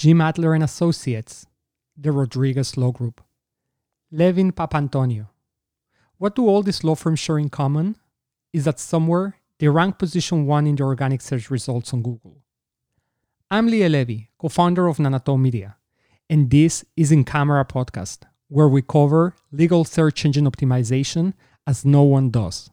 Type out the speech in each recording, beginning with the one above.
Jim Adler and Associates, the Rodriguez Law Group, Levin Papantonio. What do all these law firms share in common is that somewhere they rank position one in the organic search results on Google. I'm Liel Levy, co founder of Nanato Media, and this is In Camera Podcast, where we cover legal search engine optimization as no one does.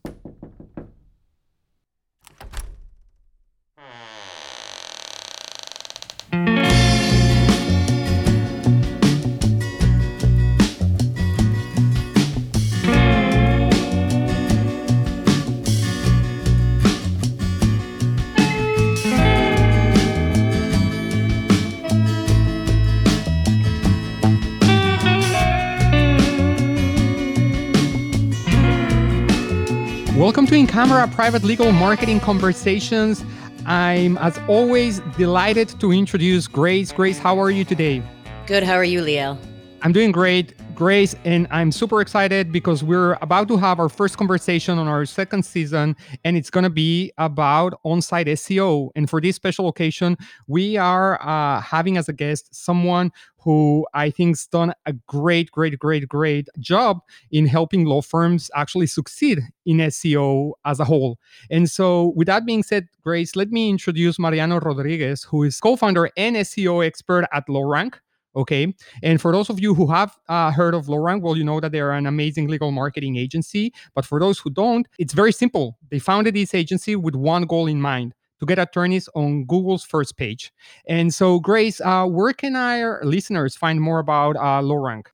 Welcome to In Camera Private Legal Marketing Conversations. I'm, as always, delighted to introduce Grace. Grace, how are you today? Good. How are you, Liel? I'm doing great. Grace, and I'm super excited because we're about to have our first conversation on our second season, and it's going to be about on site SEO. And for this special occasion, we are uh, having as a guest someone who I think's done a great, great, great, great job in helping law firms actually succeed in SEO as a whole. And so, with that being said, Grace, let me introduce Mariano Rodriguez, who is co founder and SEO expert at LawRank. Okay. And for those of you who have uh, heard of LawRank, well, you know that they're an amazing legal marketing agency. But for those who don't, it's very simple. They founded this agency with one goal in mind to get attorneys on Google's first page. And so, Grace, uh, where can our listeners find more about uh, LawRank?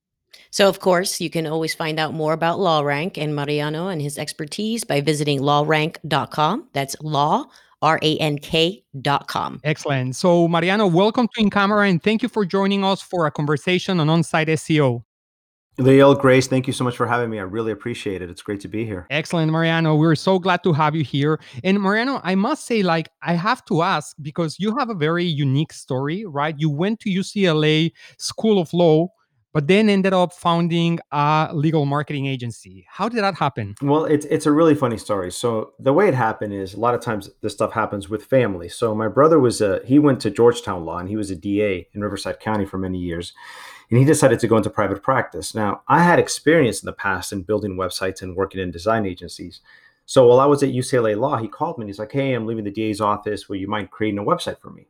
So, of course, you can always find out more about LawRank and Mariano and his expertise by visiting lawrank.com. That's law, R-A-N-K dot com. Excellent. So Mariano, welcome to In Camera and thank you for joining us for a conversation on on-site SEO. Liel Grace, thank you so much for having me. I really appreciate it. It's great to be here. Excellent, Mariano. We're so glad to have you here. And Mariano, I must say, like, I have to ask because you have a very unique story, right? You went to UCLA School of Law but then ended up founding a legal marketing agency. How did that happen? Well, it's it's a really funny story. So the way it happened is a lot of times this stuff happens with family. So my brother was a he went to Georgetown Law and he was a DA in Riverside County for many years. And he decided to go into private practice. Now, I had experience in the past in building websites and working in design agencies. So while I was at UCLA Law, he called me and he's like, Hey, I'm leaving the DA's office. Will you mind creating a website for me?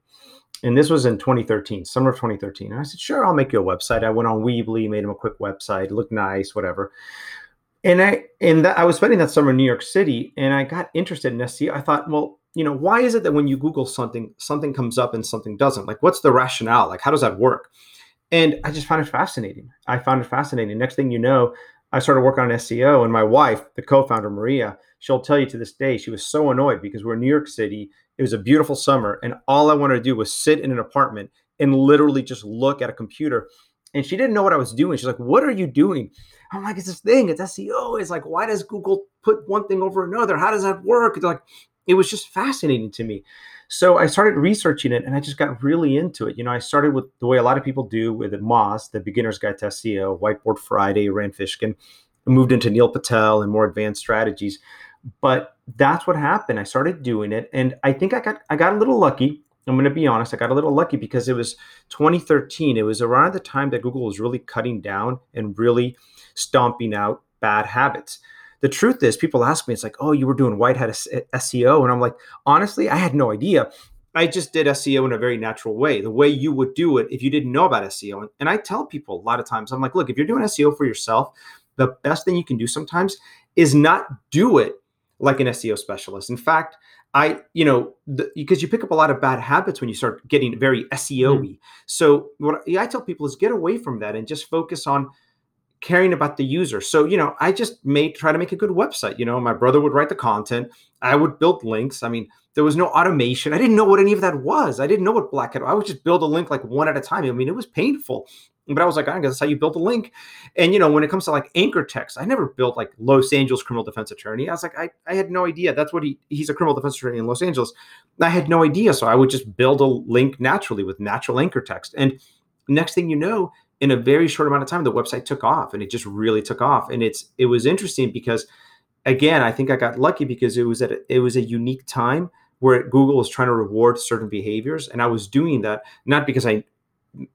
And this was in 2013, summer of 2013. And I said, sure, I'll make you a website. I went on Weebly, made him a quick website, looked nice, whatever. And I and that I was spending that summer in New York City, and I got interested in SEO. I thought, well, you know, why is it that when you Google something, something comes up and something doesn't? Like, what's the rationale? Like, how does that work? And I just found it fascinating. I found it fascinating. Next thing you know, I started working on SEO, and my wife, the co-founder Maria, she'll tell you to this day, she was so annoyed because we're in New York City it was a beautiful summer, and all I wanted to do was sit in an apartment and literally just look at a computer. And she didn't know what I was doing. She's like, "What are you doing?" I'm like, "It's this thing. It's SEO. It's like, why does Google put one thing over another? How does that work?" It's like, it was just fascinating to me. So I started researching it, and I just got really into it. You know, I started with the way a lot of people do with Moz, the Beginner's Guide to SEO, Whiteboard Friday, Rand Fishkin. I moved into Neil Patel and more advanced strategies but that's what happened. I started doing it, and I think I got I got a little lucky. I'm going to be honest. I got a little lucky because it was 2013. It was around the time that Google was really cutting down and really stomping out bad habits. The truth is, people ask me, it's like, oh, you were doing white hat SEO. And I'm like, honestly, I had no idea. I just did SEO in a very natural way, the way you would do it if you didn't know about SEO. And I tell people a lot of times, I'm like, look, if you're doing SEO for yourself, the best thing you can do sometimes is not do it like an SEO specialist. In fact, I, you know, because you pick up a lot of bad habits when you start getting very SEO-y. Mm. So what I tell people is get away from that and just focus on caring about the user. So, you know, I just made try to make a good website. You know, my brother would write the content, I would build links. I mean, there was no automation. I didn't know what any of that was. I didn't know what black hat. I would just build a link like one at a time. I mean, it was painful. But I was like, I guess that's how you build a link. And you know, when it comes to like anchor text, I never built like Los Angeles criminal defense attorney. I was like, I, I had no idea. That's what he he's a criminal defense attorney in Los Angeles. I had no idea. So I would just build a link naturally with natural anchor text. And next thing you know, in a very short amount of time, the website took off and it just really took off. And it's it was interesting because again, I think I got lucky because it was at a, it was a unique time where Google was trying to reward certain behaviors, and I was doing that not because I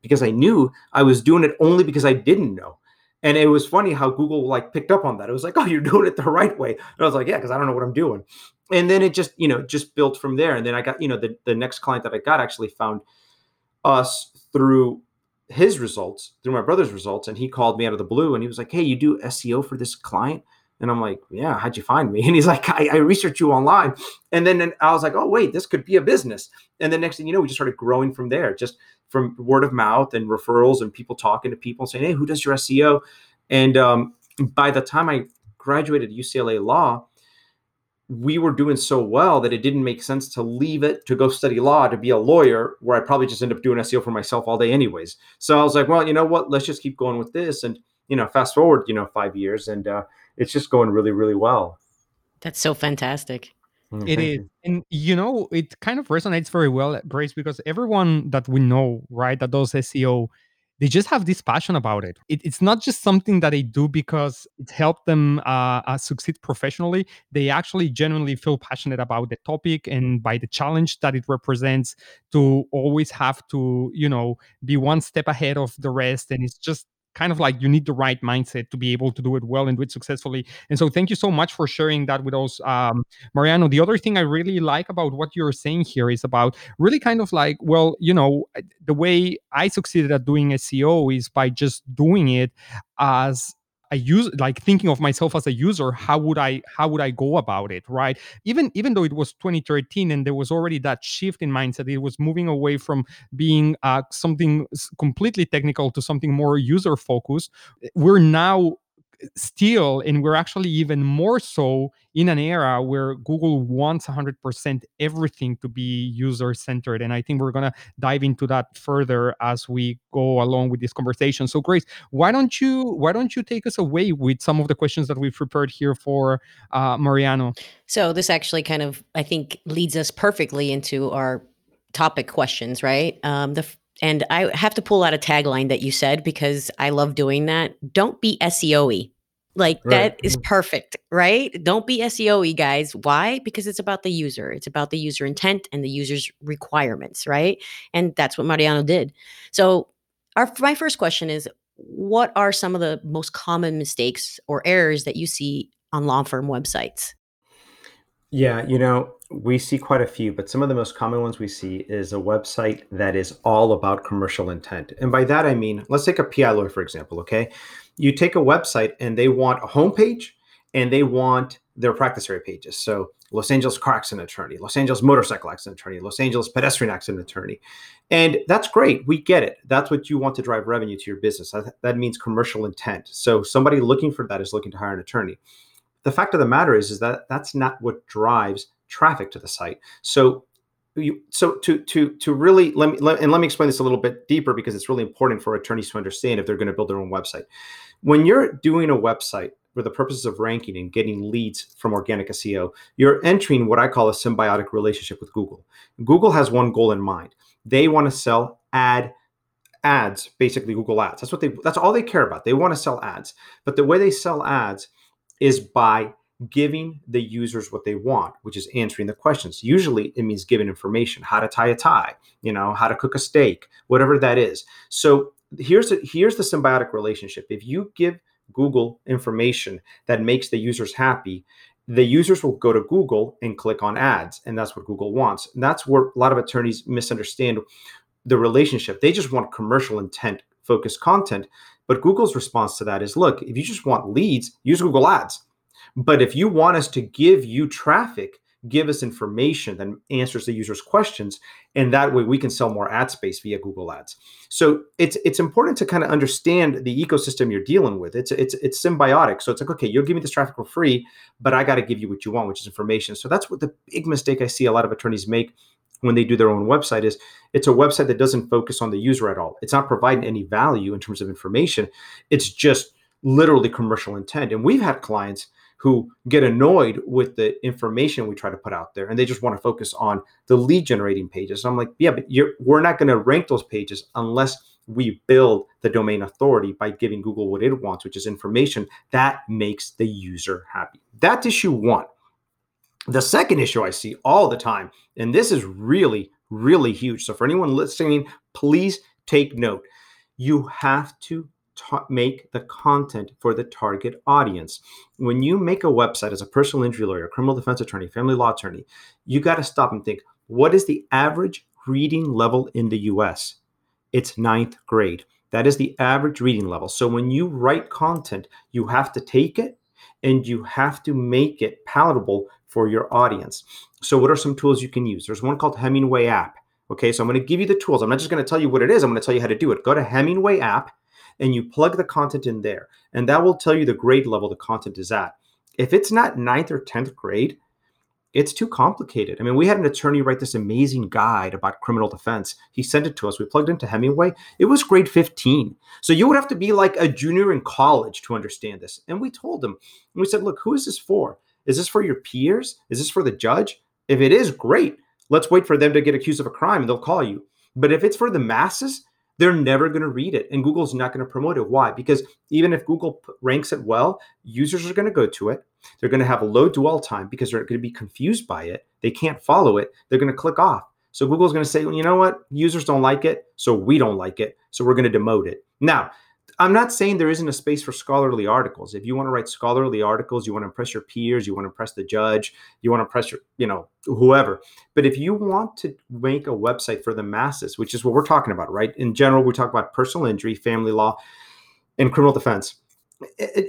because I knew I was doing it only because I didn't know. And it was funny how Google like picked up on that. It was like, oh, you're doing it the right way. And I was like, yeah, because I don't know what I'm doing. And then it just, you know, just built from there. And then I got, you know, the, the next client that I got actually found us through his results, through my brother's results. And he called me out of the blue and he was like, hey, you do SEO for this client? And I'm like, yeah, how'd you find me? And he's like, I, I researched you online. And then and I was like, oh, wait, this could be a business. And the next thing you know, we just started growing from there, just from word of mouth and referrals and people talking to people saying, hey, who does your SEO? And um, by the time I graduated UCLA Law, we were doing so well that it didn't make sense to leave it to go study law to be a lawyer where I'd probably just end up doing SEO for myself all day anyways. So I was like, well, you know what? Let's just keep going with this. And, you know, fast forward, you know, five years and uh, it's just going really, really well. That's so fantastic. Mm, it is. You. And you know, it kind of resonates very well, Grace, because everyone that we know, right, that does SEO, they just have this passion about it. it it's not just something that they do because it helped them uh, uh, succeed professionally. They actually genuinely feel passionate about the topic and by the challenge that it represents to always have to, you know, be one step ahead of the rest. And it's just kind of like you need the right mindset to be able to do it well and do it successfully. And so, thank you so much for sharing that with us, um, Mariano. The other thing I really like about what you're saying here is about really kind of like, well, you know, the way I succeeded at doing SEO is by just doing it as a use like thinking of myself as a user how would i how would i go about it right? Even even though it was 2013 and there was already that shift in mindset it was moving away from being uh, something completely technical to something more user focused we're now still and we're actually even more so in an era where google wants 100% everything to be user centered and i think we're going to dive into that further as we go along with this conversation. So grace why don't you why don't you take us away with some of the questions that we've prepared here for uh, mariano? So this actually kind of i think leads us perfectly into our topic questions right? Um, the and I have to pull out a tagline that you said because I love doing that. Don't be SEO Like right. that is mm-hmm. perfect, right? Don't be SEO guys. Why? Because it's about the user. It's about the user intent and the user's requirements, right? And that's what Mariano did. So, our my first question is what are some of the most common mistakes or errors that you see on law firm websites? Yeah, you know, we see quite a few, but some of the most common ones we see is a website that is all about commercial intent. And by that, I mean, let's take a PI lawyer, for example, okay? You take a website and they want a homepage and they want their practice area pages. So, Los Angeles car accident attorney, Los Angeles motorcycle accident attorney, Los Angeles pedestrian accident attorney. And that's great. We get it. That's what you want to drive revenue to your business. That, means commercial intent. So, somebody looking for that is looking to hire an attorney the fact of the matter is is that that's not what drives traffic to the site so you, so to to to really let me let, and let me explain this a little bit deeper because it's really important for attorneys to understand if they're going to build their own website when you're doing a website for the purposes of ranking and getting leads from organic SEO, you're entering what I call a symbiotic relationship with Google. Google has one goal in mind. They want to sell ad ads, basically Google ads. That's what they that's all they care about. They want to sell ads. But the way they sell ads is by giving the users what they want, which is answering the questions. Usually it means giving information, how to tie a tie, you know, how to cook a steak, whatever that is. So here's a, here's the symbiotic relationship. If you give Google information that makes the users happy, the users will go to Google and click on ads, and that's what Google wants. And that's where a lot of attorneys misunderstand the relationship. They just want commercial intent focused content but Google's response to that is look, if you just want leads, use Google Ads. But if you want us to give you traffic, give us information that answers the user's questions and that way we can sell more ad space via google ads so it's it's important to kind of understand the ecosystem you're dealing with it's it's it's symbiotic so it's like okay you'll give me this traffic for free but i got to give you what you want which is information so that's what the big mistake i see a lot of attorneys make when they do their own website is it's a website that doesn't focus on the user at all. It's not providing any value in terms of information. It's just literally commercial intent. And we've had clients who get annoyed with the information we try to put out there and they just want to focus on the lead generating pages. So I'm like, yeah, but we're not going to rank those pages unless we build the domain authority by giving Google what it wants, which is information that makes the user happy. That's issue one. The second issue I see all the time, and this is really, really huge. So for anyone listening, please take note. You have to ta- make the content for the target audience. When you make a website as a personal injury lawyer, criminal defense attorney, family law attorney, you got to stop and think what is the average reading level in the US? It's ninth grade. That is the average reading level. So when you write content, you have to take it and you have to make it palatable for your audience. So, what are some tools you can use? There's one called Hemingway app. Okay, so I'm going to give you the tools. I'm not just going to tell you what it is, I'm going to tell you how to do it. Go to Hemingway app and you plug the content in there, and that will tell you the grade level the content is at. If it's not ninth or 10th grade, it's too complicated. I mean, we had an attorney write this amazing guide about criminal defense. He sent it to us. We plugged into Hemingway. It was grade 15. So you would have to be like a junior in college to understand this. And we told him, we said, look, who is this for? Is this for your peers? Is this for the judge? If it is, great. Let's wait for them to get accused of a crime and they'll call you. But if it's for the masses, they're never going to read it and Google's not going to promote it. Why? Because even if Google ranks it well, users are going to go to it. They're going to have a low dwell time because they're going to be confused by it. They can't follow it. They're going to click off. So Google's going to say, well, you know what? Users don't like it, so we don't like it. So we're going to demote it. Now, I'm not saying there isn't a space for scholarly articles. If you want to write scholarly articles, you want to impress your peers, you want to impress the judge, you want to impress your, you know, whoever. But if you want to make a website for the masses, which is what we're talking about, right? In general, we talk about personal injury, family law, and criminal defense.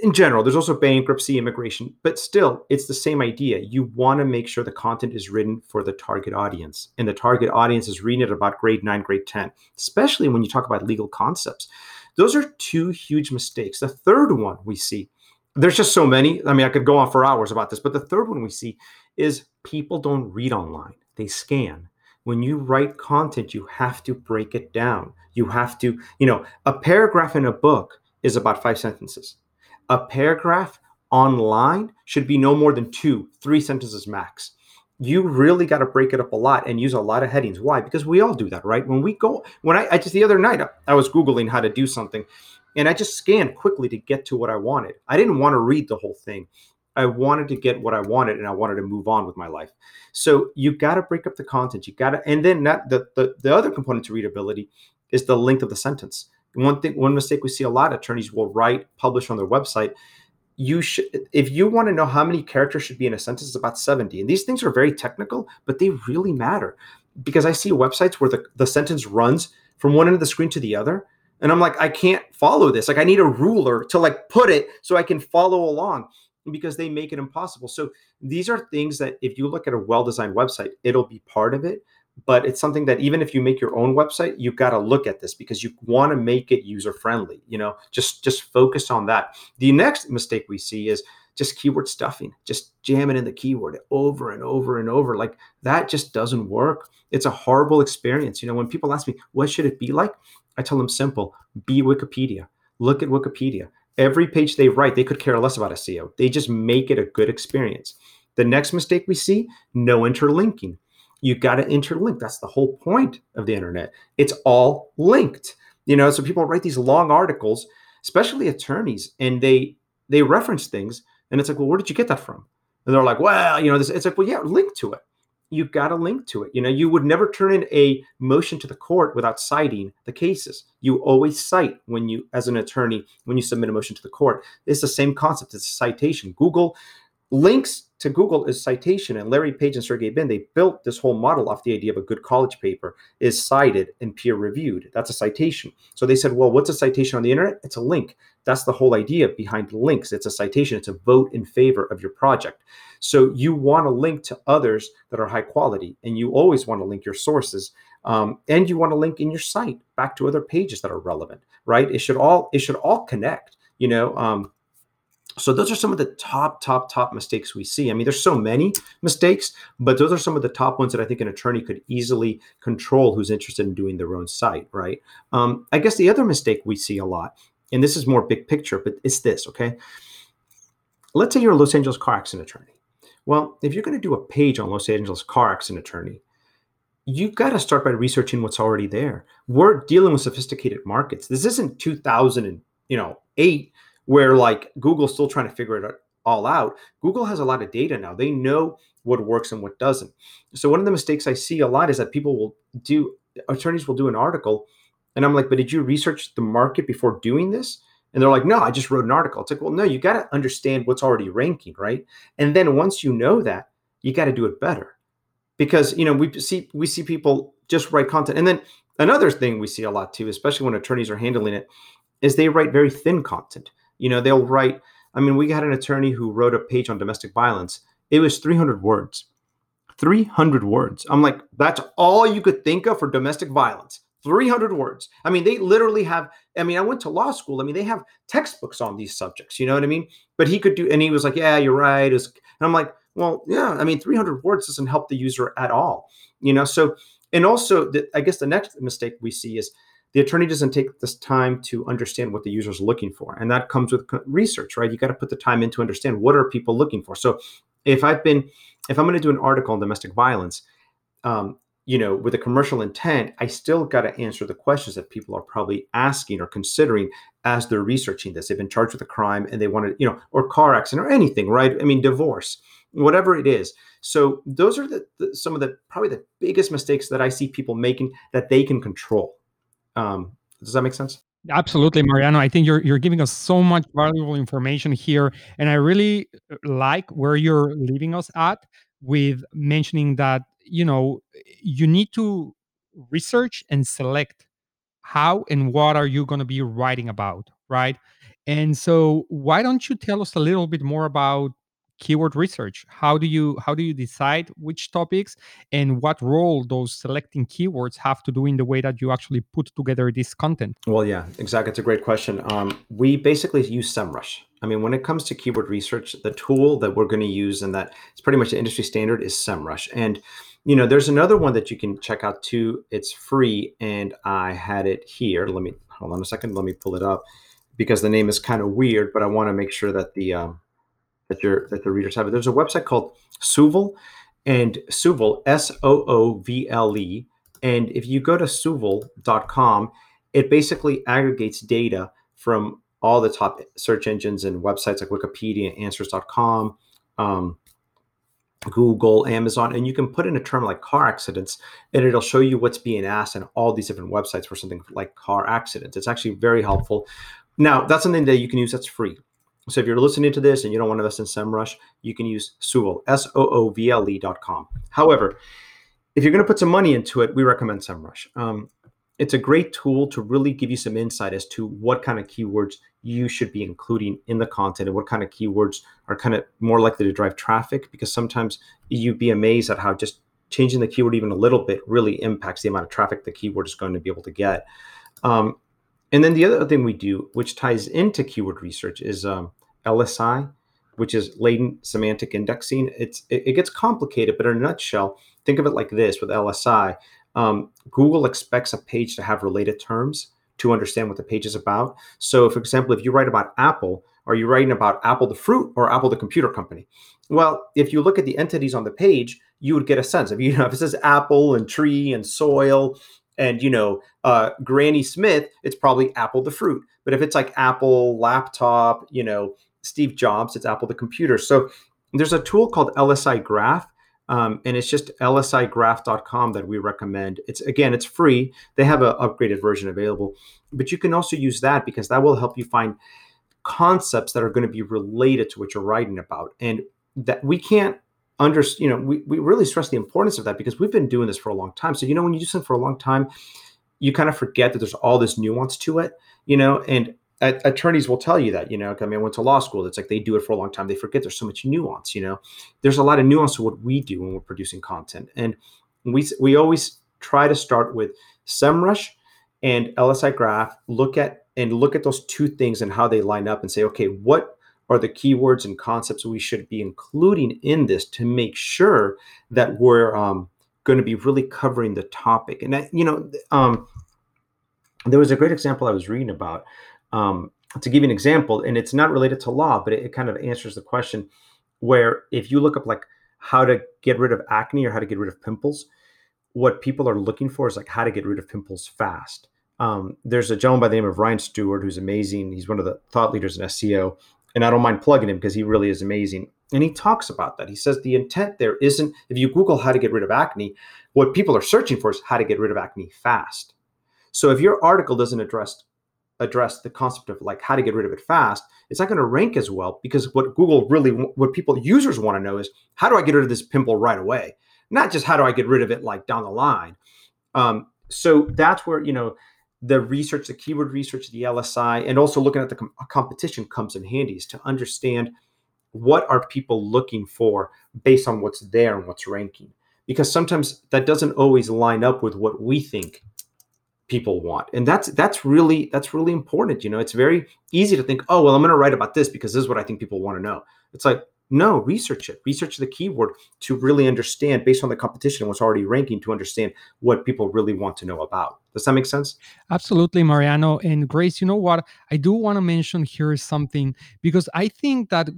In general, there's also bankruptcy, immigration, but still, it's the same idea. You want to make sure the content is written for the target audience, and the target audience is reading it about grade nine, grade 10, especially when you talk about legal concepts those are two huge mistakes. The third one we see, there's just so many. I mean, I could go on for hours about this, but the third one we see is people don't read online, they scan. When you write content, you have to break it down. You have to, you know, a paragraph in a book is about five sentences. A paragraph online should be no more than two, three sentences max you really got to break it up a lot and use a lot of headings. Why? Because we all do that, right? When we go, when I, I just the other night, I was Googling how to do something and I just scanned quickly to get to what I wanted. I didn't want to read the whole thing. I wanted to get what I wanted and I wanted to move on with my life. So you got to break up the content. You got to, and then that, the, the, the other component to readability is the length of the sentence. One thing, one mistake we see a lot attorneys will write, publish on their website, you should if you want to know how many characters should be in a sentence it's about 70 and these things are very technical but they really matter. Because i see websites where the, the sentence runs from one end of the screen to the other and i'm like i can't follow this. Like i need a ruler to like put it so i can follow along because they make it impossible. So these are things that if you look at a well-designed website it'll be part of it but it's something that even if you make your own website you've got to look at this because you want to make it user friendly you know? Just just focus on that. The next mistake we see is just keyword stuffing just jamming in the keyword over and over and over like that just doesn't work. It's a horrible experience you know? When people ask me what should it be like? I tell them simple be wikipedia. Look at wikipedia. Every page they write they could care less about seo they just make it a good experience. The next mistake we see no interlinking you got to interlink. That's the whole point of the internet. It's all linked. You know, so people write these long articles, especially attorneys, and they they reference things, and it's like, well, where did you get that from? And they're like, well, you know, this. It's like, well, yeah, link to it. You've got to link to it. You know, you would never turn in a motion to the court without citing the cases. You always cite when you, as an attorney, when you submit a motion to the court. It's the same concept. It's a citation. Google links to Google is citation, and Larry Page and Sergey Brin they built this whole model off the idea of a good college paper is cited and peer reviewed. That's a citation. So they said, well, what's a citation on the internet? It's a link. That's the whole idea behind links. It's a citation. It's a vote in favor of your project. So you want to link to others that are high quality, and you always want to link your sources, um, and you want to link in your site back to other pages that are relevant. Right? It should all it should all connect. You know. Um, so those are some of the top, top, top mistakes we see. I mean, there's so many mistakes, but those are some of the top ones that I think an attorney could easily control who's interested in doing their own site, right? Um, I guess the other mistake we see a lot, and this is more big picture, but it's this, okay? Let's say you're a Los Angeles car accident attorney. Well, if you're going to do a page on Los Angeles car accident attorney, you've got to start by researching what's already there. We're dealing with sophisticated markets. This isn't 2000 and you know where like Google's still trying to figure it all out. Google has a lot of data now. They know what works and what doesn't. So one of the mistakes I see a lot is that people will do attorneys will do an article And I'm like, but did you research the market before doing this? And they're like, no, I just wrote an article. It's like, well, no, you got to understand what's already ranking, right? And then once you know that, you got to do it better. Because, you know, we see we see people just write content. And then another thing we see a lot too, especially when attorneys are handling it, is they write very thin content. You know, they'll write, I mean, we had an attorney who wrote a page on domestic violence. It was 300 words. 300 words. I'm like, that's all you could think of for domestic violence. 300 words. I mean, they literally have, I mean, I went to law school. I mean, they have textbooks on these subjects, you know what I mean? But he could do, and he was like, yeah, you're right. and I'm like, well, yeah, I mean, 300 words doesn't help the user at all, you know? So, and also, the, I guess the next mistake we see is the attorney doesn't take this time to understand what the user is looking for. And that comes with research, right? You got to put the time in to understand what are people looking for. So if I've been, if I'm going to do an article on domestic violence, um, you know, with a commercial intent, I still got to answer the questions that people are probably asking or considering as they're researching this. They've been charged with a crime and they want to, you know, or car accident or anything, right? I mean, divorce, whatever it is. So those are the, the some of the probably the biggest mistakes that I see people making that they can control. Um, does that make sense? Absolutely, Mariano. I think you're you're giving us so much valuable information here, and I really uh, like where you're leaving us at with mentioning that you know you need to research and select how and what are you going to be writing about, right? And so, why don't you tell us a little bit more about keyword research. How do you how do you decide which topics and what role those selecting keywords have to do in the way that you actually put together this content? Well yeah exactly it's a great question. Um, we basically use semrush. I mean when it comes to keyword research the tool that we're going to use and that it's pretty much the industry standard is semrush. And you know there's another one that you can check out too. It's free and i had it here. Let me hold on a second. Let me pull it up because the name is kind of weird but i want to make sure that the um, that your that the readers have. There's a website called Soovle, and Soovle S O O V L E. And if you go to soovle.com, it basically aggregates data from all the top search engines and websites like Wikipedia, Answers.com, um, Google, Amazon, and you can put in a term like car accidents, and it'll show you what's being asked in all these different websites for something like car accidents. It's actually very helpful. Now, that's something that you can use that's free. So if you're listening to this and you don't want to invest in SEMrush, you can use Soovle, S-O-O-V-L-E dot com. However, if you're going to put some money into it, we recommend SEMrush. Um, it's a great tool to really give you some insight as to what kind of keywords you should be including in the content and what kind of keywords are kind of more likely to drive traffic because sometimes you'd be amazed at how just changing the keyword even a little bit really impacts the amount of traffic the keyword is going to be able to get. Um, and then the other thing we do, which ties into keyword research, is um, LSI, which is latent semantic indexing. It's it, it, gets complicated, but in a nutshell, think of it like this: with LSI, um, Google expects a page to have related terms to understand what the page is about. So, for example, if you write about Apple, are you writing about Apple the fruit or Apple the computer company? Well, if you look at the entities on the page, you would get a sense. If you know if it says Apple and tree and soil and you know uh, Granny Smith, it's probably Apple the fruit. But if it's like Apple laptop, you know Steve Jobs, it's Apple the computer. So there's a tool called LSI Graph. Um, and it's just lsigraph.com that we recommend. It's again, it's free. They have an upgraded version available, but you can also use that because that will help you find concepts that are going to be related to what you're writing about. And that we can't under, you know, we, we really stress the importance of that because we've been doing this for a long time. So, you know, when you do something for a long time, you kind of forget that there's all this nuance to it, you know, and attorneys will tell you that, you know, I mean, I went to law school. It's like they do it for a long time. They forget there's so much nuance, you know, there's a lot of nuance to what we do when we're producing content. And we, we always try to start with SEMrush and LSI graph, look at, and look at those two things and how they line up and say, okay, what are the keywords and concepts we should be including in this to make sure that we're um, going to be really covering the topic. And, that, you know, um, there was a great example I was reading about um, to give you an example, and it's not related to law, but it, it kind of answers the question where if you look up like how to get rid of acne or how to get rid of pimples, what people are looking for is like how to get rid of pimples fast. Um, there's a gentleman by the name of Ryan Stewart who's amazing. He's one of the thought leaders in SEO, and I don't mind plugging him because he really is amazing. And he talks about that. He says the intent there isn't if you Google how to get rid of acne, what people are searching for is how to get rid of acne fast. So if your article doesn't address address the concept of like how to get rid of it fast, it's not going to rank as well because what Google really what people users want to know is how do I get rid of this pimple right away, not just how do I get rid of it like down the line. Um, so that's where you know the research, the keyword research, the LSI, and also looking at the com- competition comes in handy is to understand what are people looking for based on what's there and what's ranking because sometimes that doesn't always line up with what we think people want. And that's that's really that's really important you know? It's very easy to think oh well i'm going to write about this because this is what i think people want to know. It's like no research it. Research the keyword to really understand based on the competition what's already ranking to understand what people really want to know about. Does that make sense? Absolutely mariano. And grace you know what? I do want to mention here something because i think that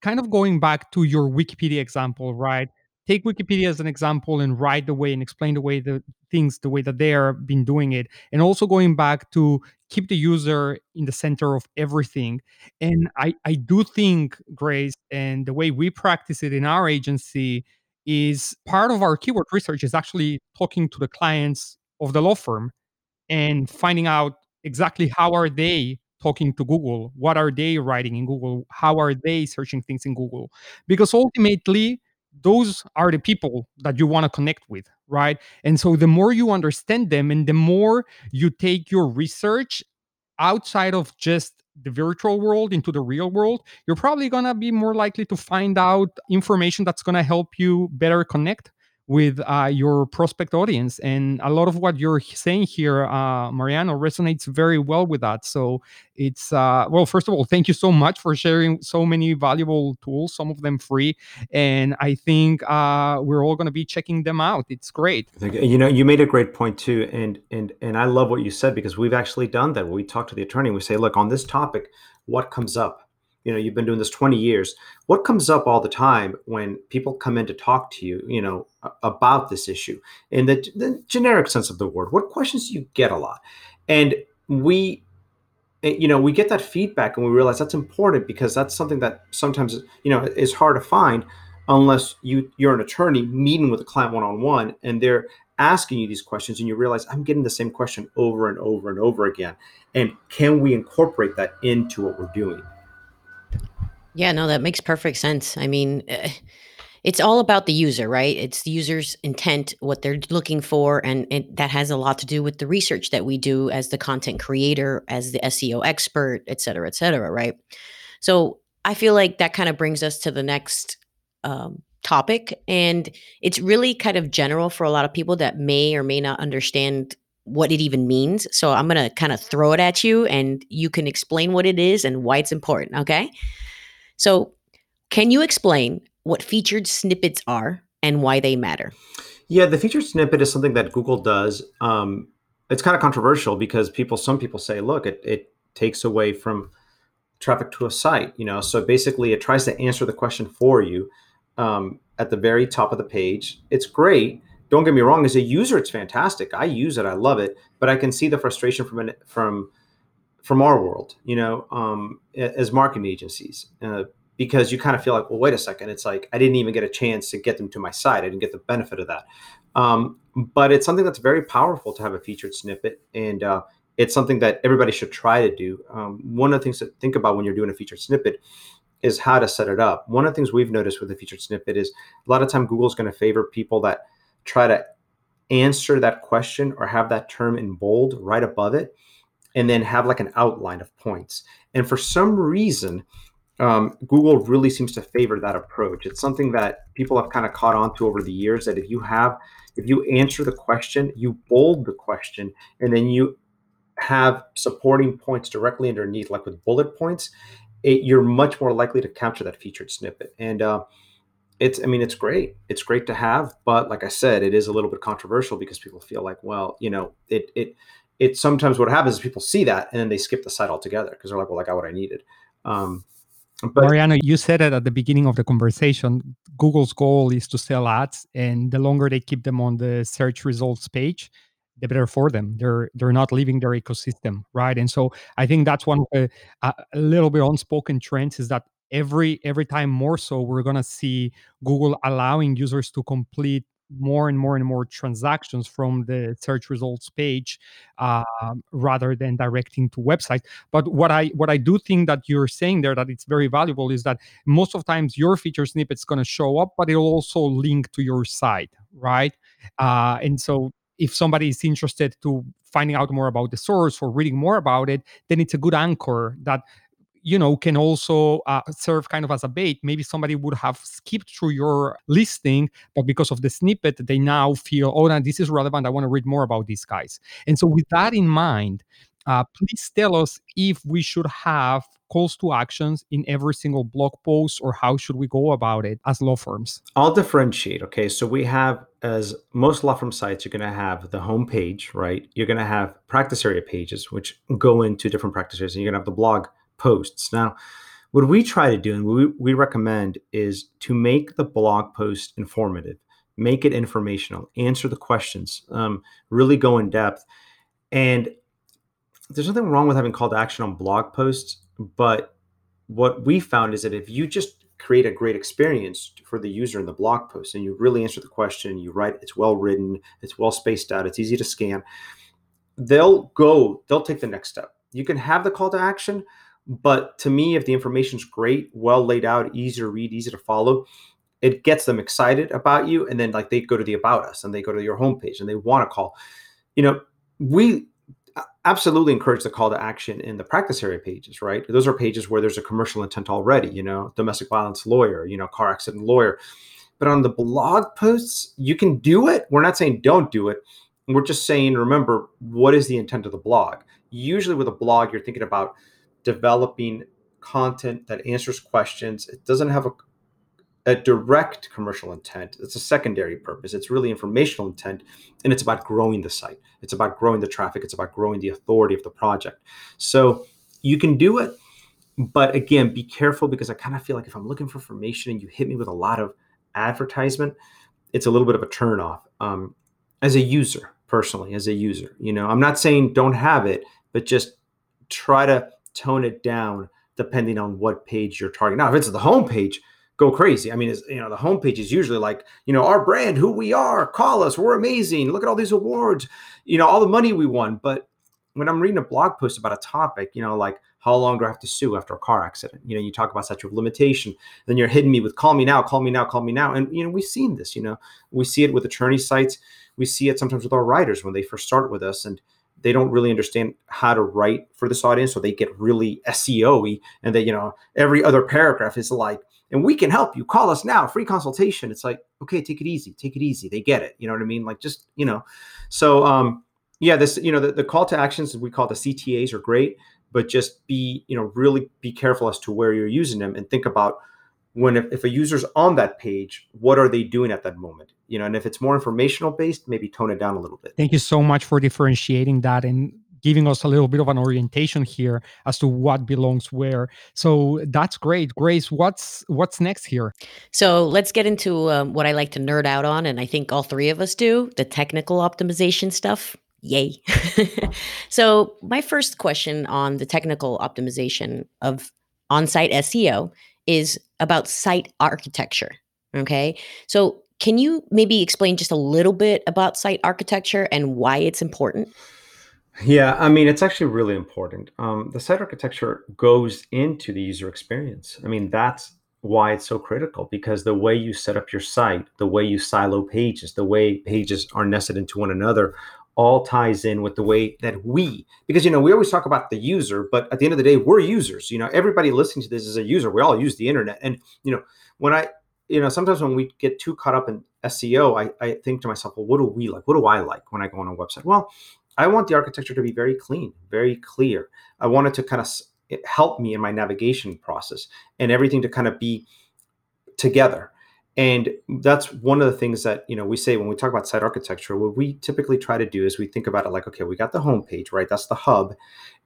kind of going back to your wikipedia example right take Wikipedia as an example and write the way and explain the way the things the way that they are been doing it, and also going back to keep the user in the center of everything. And I I do think Grace and the way we practice it in our agency is part of our keyword research is actually talking to the clients of the law firm and finding out exactly how are they talking to Google? What are they writing in Google? How are they searching things in Google? Because ultimately, those are the people that you want to connect with, right? And so the more you understand them and the more you take your research outside of just the virtual world into the real world, you're probably going to be more likely to find out information that's going to help you better connect with uh, your prospect audience. And a lot of what you're saying here, uh, Mariano, resonates very well with that. So it's, uh, well, first of all, thank you so much for sharing so many valuable tools, some of them free. And I think uh, we're all going to be checking them out. It's great. You know, you made a great point too. And, and, and I love what you said because we've actually done that. We talk to the attorney, we say, look, on this topic, what comes up? You know you've been doing this 20 years what comes up all the time when people come in to talk to you you know about this issue? In the, the generic sense of the word what questions do you get a lot? And we eh, you know we get that feedback and we realize that's important because that's something that sometimes you know is hard to find unless you you're an attorney meeting with a client one-on-one and they're asking you these questions and you realize i'm getting the same question over and over and over again. And can we incorporate that into what we're doing yeah, no, that makes perfect sense. I mean, uh, it's all about the user, right? It's the user's intent, what they're looking for, and it, that has a lot to do with the research that we do as the content creator, as the SEO expert, et cetera, et cetera, right? So I feel like that kind of brings us to the next um, topic, and it's really kind of general for a lot of people that may or may not understand what it even means. So I'm going to kind of throw it at you, and you can explain what it is and why it's important. Okay. So, can you explain what featured snippets are and why they matter? Yeah, the featured snippet is something that Google does. Um, it's kind of controversial because people, some people say, look, it, it takes away from traffic to a site. You know, so basically, it tries to answer the question for you um, at the very top of the page. It's great. Don't get me wrong. As a user, it's fantastic. I use it. I love it. But I can see the frustration from an, from from our world, you know, um, as marketing agencies, uh, because you kind of feel like, well, wait a second, it's like I didn't even get a chance to get them to my site. I didn't get the benefit of that. Um, but it's something that's very powerful to have a featured snippet, and uh, it's something that everybody should try to do. Um, one of the things to think about when you're doing a featured snippet is how to set it up. One of the things we've noticed with a featured snippet is a lot of time Google's going to favor people that try to answer that question or have that term in bold right above it and then have like an outline of points. And for some reason, um, Google really seems to favor that approach. It's something that people have kind of caught on to over the years that if you have, if you answer the question, you bold the question, and then you have supporting points directly underneath, like with bullet points, it, you're much more likely to capture that featured snippet. And uh, it's, I mean, it's great. It's great to have, but like I said, it is a little bit controversial because people feel like, well, you know, it, it, it's sometimes what happens is people see that and then they skip the site altogether because they're like, well, I got what I needed. Um, but Mariano, you said it at the beginning of the conversation. Google's goal is to sell ads, and the longer they keep them on the search results page, the better for them. They're they're not leaving their ecosystem, right? And so I think that's one of the a little bit unspoken trends is that every every time more so we're gonna see Google allowing users to complete more and more and more transactions from the search results page uh, rather than directing to website but what i what i do think that you're saying there that it's very valuable is that most of times your feature snippet's going to show up but it'll also link to your site right? Uh, and so if somebody is interested to finding out more about the source or reading more about it then it's a good anchor that you know can also uh, serve kind of as a bait. Maybe somebody would have skipped through your listing but because of the snippet they now feel oh now this is relevant. I want to read more about these guys. And so with that in mind uh, please tell us if we should have calls to actions in every single blog post or how should we go about it as law firms? I'll differentiate okay? So we have as most law firm sites you're going to have the home page right? You're going to have practice area pages which go into different practice areas and you're going to have the blog posts. Now, what we try to do and we, we recommend is to make the blog post informative, make it informational, answer the questions, um, really go in depth. And there's nothing wrong with having call to action on blog posts, but what we found is that if you just create a great experience for the user in the blog post and you really answer the question, you write, it's well written, it's well spaced out, it's easy to scan, they'll go, they'll take the next step. You can have the call to action, but to me, if the information's great, well laid out, easy to read, easy to follow, it gets them excited about you. And then like they go to the about us and they go to your homepage and they want to call. You know, we absolutely encourage the call to action in the practice area pages, right? Those are pages where there's a commercial intent already, you know, domestic violence lawyer, you know, car accident lawyer. But on the blog posts, you can do it. We're not saying don't do it. We're just saying, remember, what is the intent of the blog? Usually with a blog, you're thinking about developing content that answers questions. It doesn't have a, a direct commercial intent. It's a secondary purpose. It's really informational intent, and it's about growing the site. It's about growing the traffic. It's about growing the authority of the project. So you can do it, but again, be careful because I kind of feel like if I'm looking for information and you hit me with a lot of advertisement, it's a little bit of a turnoff. Um, as a user, personally, as a user, you know, I'm not saying don't have it, but just try to tone it down depending on what page you're targeting. Now, if it's the home page, go crazy. I mean, you know, the homepage is usually like, you know, our brand, who we are, call us, we're amazing. Look at all these awards, you know, all the money we won. But when I'm reading a blog post about a topic, you know, like how long do I have to sue after a car accident? You know, you talk about statute of limitation, then you're hitting me with call me now, call me now, call me now. And, you know, we've seen this, you know, we see it with attorney sites. We see it sometimes with our writers when they first start with us. And, they don't really understand how to write for this audience so they get really seo and they you know every other paragraph is like and we can help you. Call us now free consultation. It's like okay take it easy take it easy. They get it. You know what i mean? Like just you know. So um yeah this you know the, the call to actions we call the ctas are great but just be you know really be careful as to where you're using them and think about when if, if a user's on that page what are they doing at that moment? You know and if it's more informational based maybe tone it down a little bit. Thank you so much for differentiating that and giving us a little bit of an orientation here as to what belongs where. So that's great. Grace what's what's next here? So let's get into um, what i like to nerd out on and i think all three of us do the technical optimization stuff. Yay. So my first question on the technical optimization of on-site seo is about site architecture. Okay. So, can you maybe explain just a little bit about site architecture and why it's important? Yeah, I mean, it's actually really important. Um, the site architecture goes into the user experience. I mean, that's why it's so critical because the way you set up your site, the way you silo pages, the way pages are nested into one another all ties in with the way that we because you know we always talk about the user but at the end of the day we're users you know everybody listening to this is a user. We all use the internet. And you know when i you know sometimes when we get too caught up in seo i, I think to myself well what do we like? What do i like when i go on a website? Well i want the architecture to be very clean very clear. I want it to kind of help me in my navigation process and everything to kind of be together and that's one of the things that you know we say when we talk about site architecture what we typically try to do is we think about it like okay we got the home page right? That's the hub.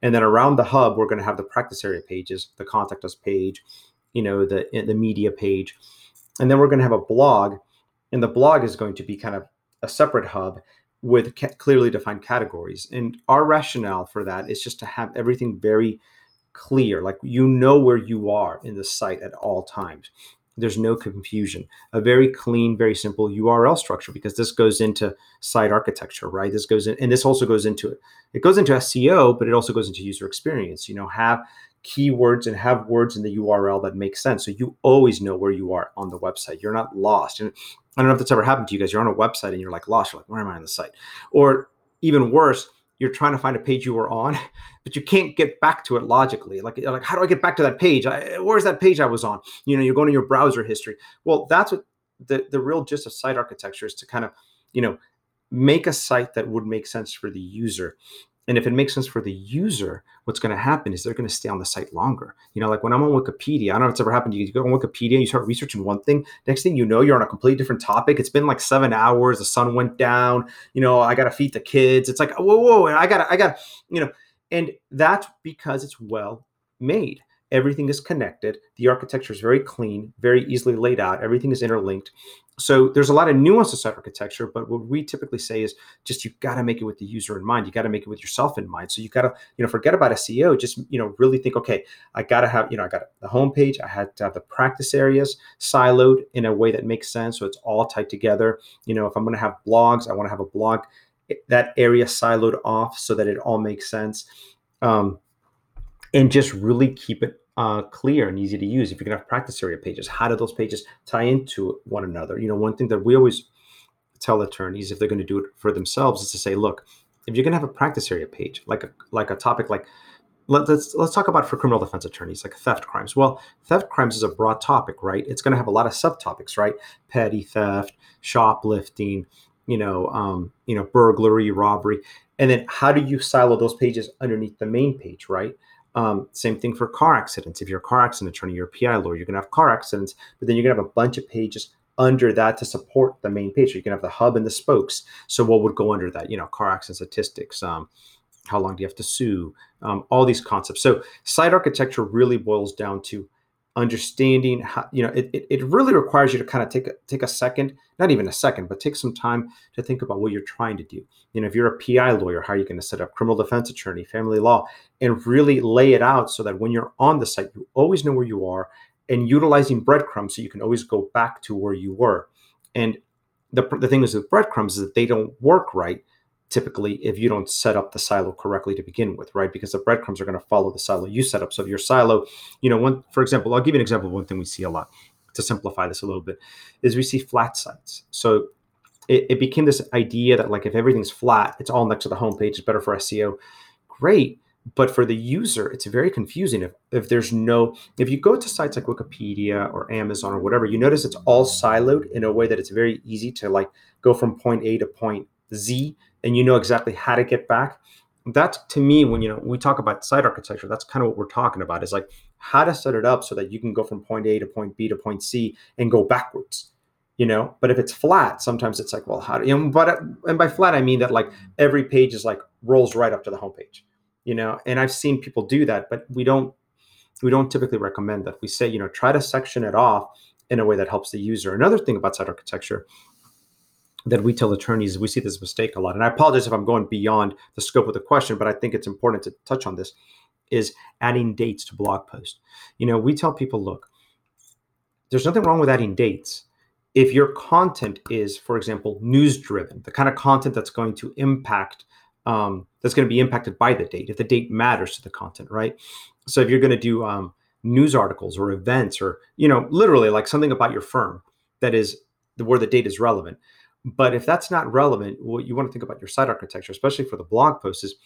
And then around the hub we're going to have the practice area pages the contact us page you know the the media page. And then we're going to have a blog and the blog is going to be kind of a separate hub with ca- clearly defined categories. And our rationale for that is just to have everything very clear like you know where you are in the site at all times there's no confusion. A very clean, very simple URL structure because this goes into site architecture, right? This goes in, and this also goes into it. It goes into SEO, but it also goes into user experience. You know, have keywords and have words in the URL that make sense. So you always know where you are on the website. You're not lost. And I don't know if that's ever happened to you guys. You're on a website and you're like lost. You're like, where am I on the site? Or even worse, you're trying to find a page you were on, but you can't get back to it logically. Like, like how do I get back to that page? I, where's that page I was on? You know, you're going to your browser history. Well, that's what the the real gist of site architecture is to kind of, you know, make a site that would make sense for the user. And if it makes sense for the user, what's going to happen is they're going to stay on the site longer. You know, like when I'm on Wikipedia, I don't know if it's ever happened you. Go on Wikipedia, you start researching one thing. Next thing you know, you're on a completely different topic. It's been like seven hours. The sun went down. You know, I got to feed the kids. It's like whoa, whoa, I gotta I gotta you know, and that's because it's well made. Everything is connected. The architecture is very clean, very easily laid out. Everything is interlinked. So there's a lot of nuance to site architecture, but what we typically say is just you've got to make it with the user in mind. You got to make it with yourself in mind. So you got to, you know, forget about SEO. Just you know, really think, okay, I got to have, you know, I got the homepage. I had to have the practice areas siloed in a way that makes sense, so it's all tied together. You know, if I'm going to have blogs, I want to have a blog that area siloed off so that it all makes sense. Um, and just really keep it uh, clear and easy to use. If you can have practice area pages, how do those pages tie into one another? You know, one thing that we always tell attorneys if they're going to do it for themselves is to say, look, if you're going to have a practice area page, like a like a topic like let, us let's talk about for criminal defense attorneys like theft crimes. Well, theft crimes is a broad topic, right? It's going to have a lot of subtopics, right? Petty theft, shoplifting, you know, um, you know, burglary, robbery, and then how do you silo those pages underneath the main page, right? Um, same thing for car accidents. If you're a car accident attorney, you're a PI lawyer, you're going to have car accidents, but then you're going to have a bunch of pages under that to support the main page. So you can have the hub and the spokes. So what would go under that? You know, car accident statistics. Um, how long do you have to sue? Um, all these concepts. So site architecture really boils down to understanding how you know it, it, it really requires you to kind of take a, take a second not even a second but take some time to think about what you're trying to do. You know if you're a pi lawyer how are you going to set up criminal defense attorney family law and really lay it out so that when you're on the site you always know where you are and utilizing breadcrumbs so you can always go back to where you were. And the, the thing is with breadcrumbs is that they don't work right typically if you don't set up the silo correctly to begin with, right? Because the breadcrumbs are going to follow the silo you set up. So if your silo, you know, one for example, I'll give you an example of one thing we see a lot to simplify this a little bit, is we see flat sites. So it, it became this idea that like if everything's flat, it's all next to the homepage, it's better for SEO. Great. But for the user, it's very confusing if, if there's no, if you go to sites like Wikipedia or Amazon or whatever, you notice it's all siloed in a way that it's very easy to like go from point A to point Z and you know exactly how to get back that's to me when you know we talk about site architecture that's kind of what we're talking about is like how to set it up so that you can go from point a to point b to point c and go backwards you know? But if it's flat sometimes it's like well how do you know but and by flat i mean that like every page is like rolls right up to the homepage you know? And i've seen people do that but we don't we don't typically recommend that. We say you know try to section it off in a way that helps the user. Another thing about site architecture that we tell attorneys we see this mistake a lot. And i apologize if i'm going beyond the scope of the question but i think it's important to touch on this is adding dates to blog posts. You know we tell people look there's nothing wrong with adding dates. If your content is for example news driven the kind of content that's going to impact um, that's going to be impacted by the date if the date matters to the content right? So if you're going to do um, news articles or events or you know literally like something about your firm that is where the date is relevant but if that's not relevant, what you want to think about your site architecture, especially for the blog posts, is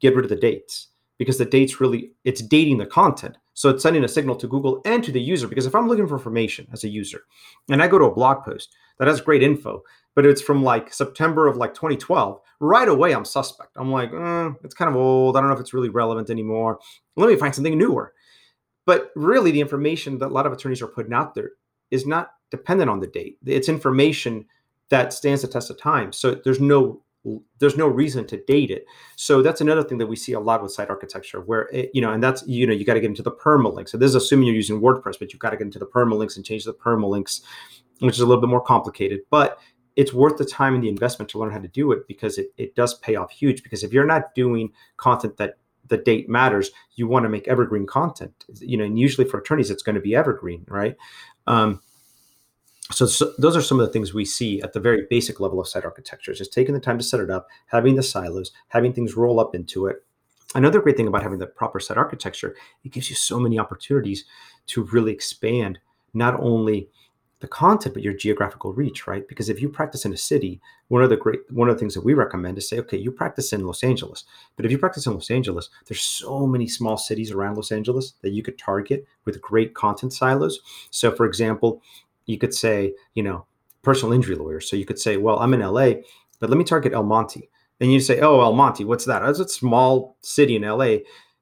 get rid of the dates because the dates really it's dating the content. So it's sending a signal to Google and to the user. Because if I'm looking for information as a user and I go to a blog post that has great info, but it's from like September of like 2012, right away I'm suspect. I'm like, eh, it's kind of old. I don't know if it's really relevant anymore. Let me find something newer. But really, the information that a lot of attorneys are putting out there is not dependent on the date. It's information that stands the test of time. So there's no there's no reason to date it. So that's another thing that we see a lot with site architecture, where it, you know, and that's you know, you got to get into the permalinks. So this is assuming you're using WordPress, but you've got to get into the permalinks and change the permalinks, which is a little bit more complicated. But it's worth the time and the investment to learn how to do it because it, it does pay off huge. Because if you're not doing content that the date matters, you want to make evergreen content. You know, and usually for attorneys, it's going to be evergreen, right? Um, so, so, those are some of the things we see at the very basic level of site architecture just taking the time to set it up having the silos having things roll up into it. Another great thing about having the proper site architecture it gives you so many opportunities to really expand not only the content but your geographical reach right? Because if you practice in a city one of the great one of the things that we recommend is say okay you practice in los angeles. But if you practice in los angeles there's so many small cities around los angeles that you could target with great content silos. So for example you could say, you know, personal injury lawyers. So you could say, well, I'm in LA, but let me target El Monte. And you say, oh, El Monte, what's that? It's a small city in LA,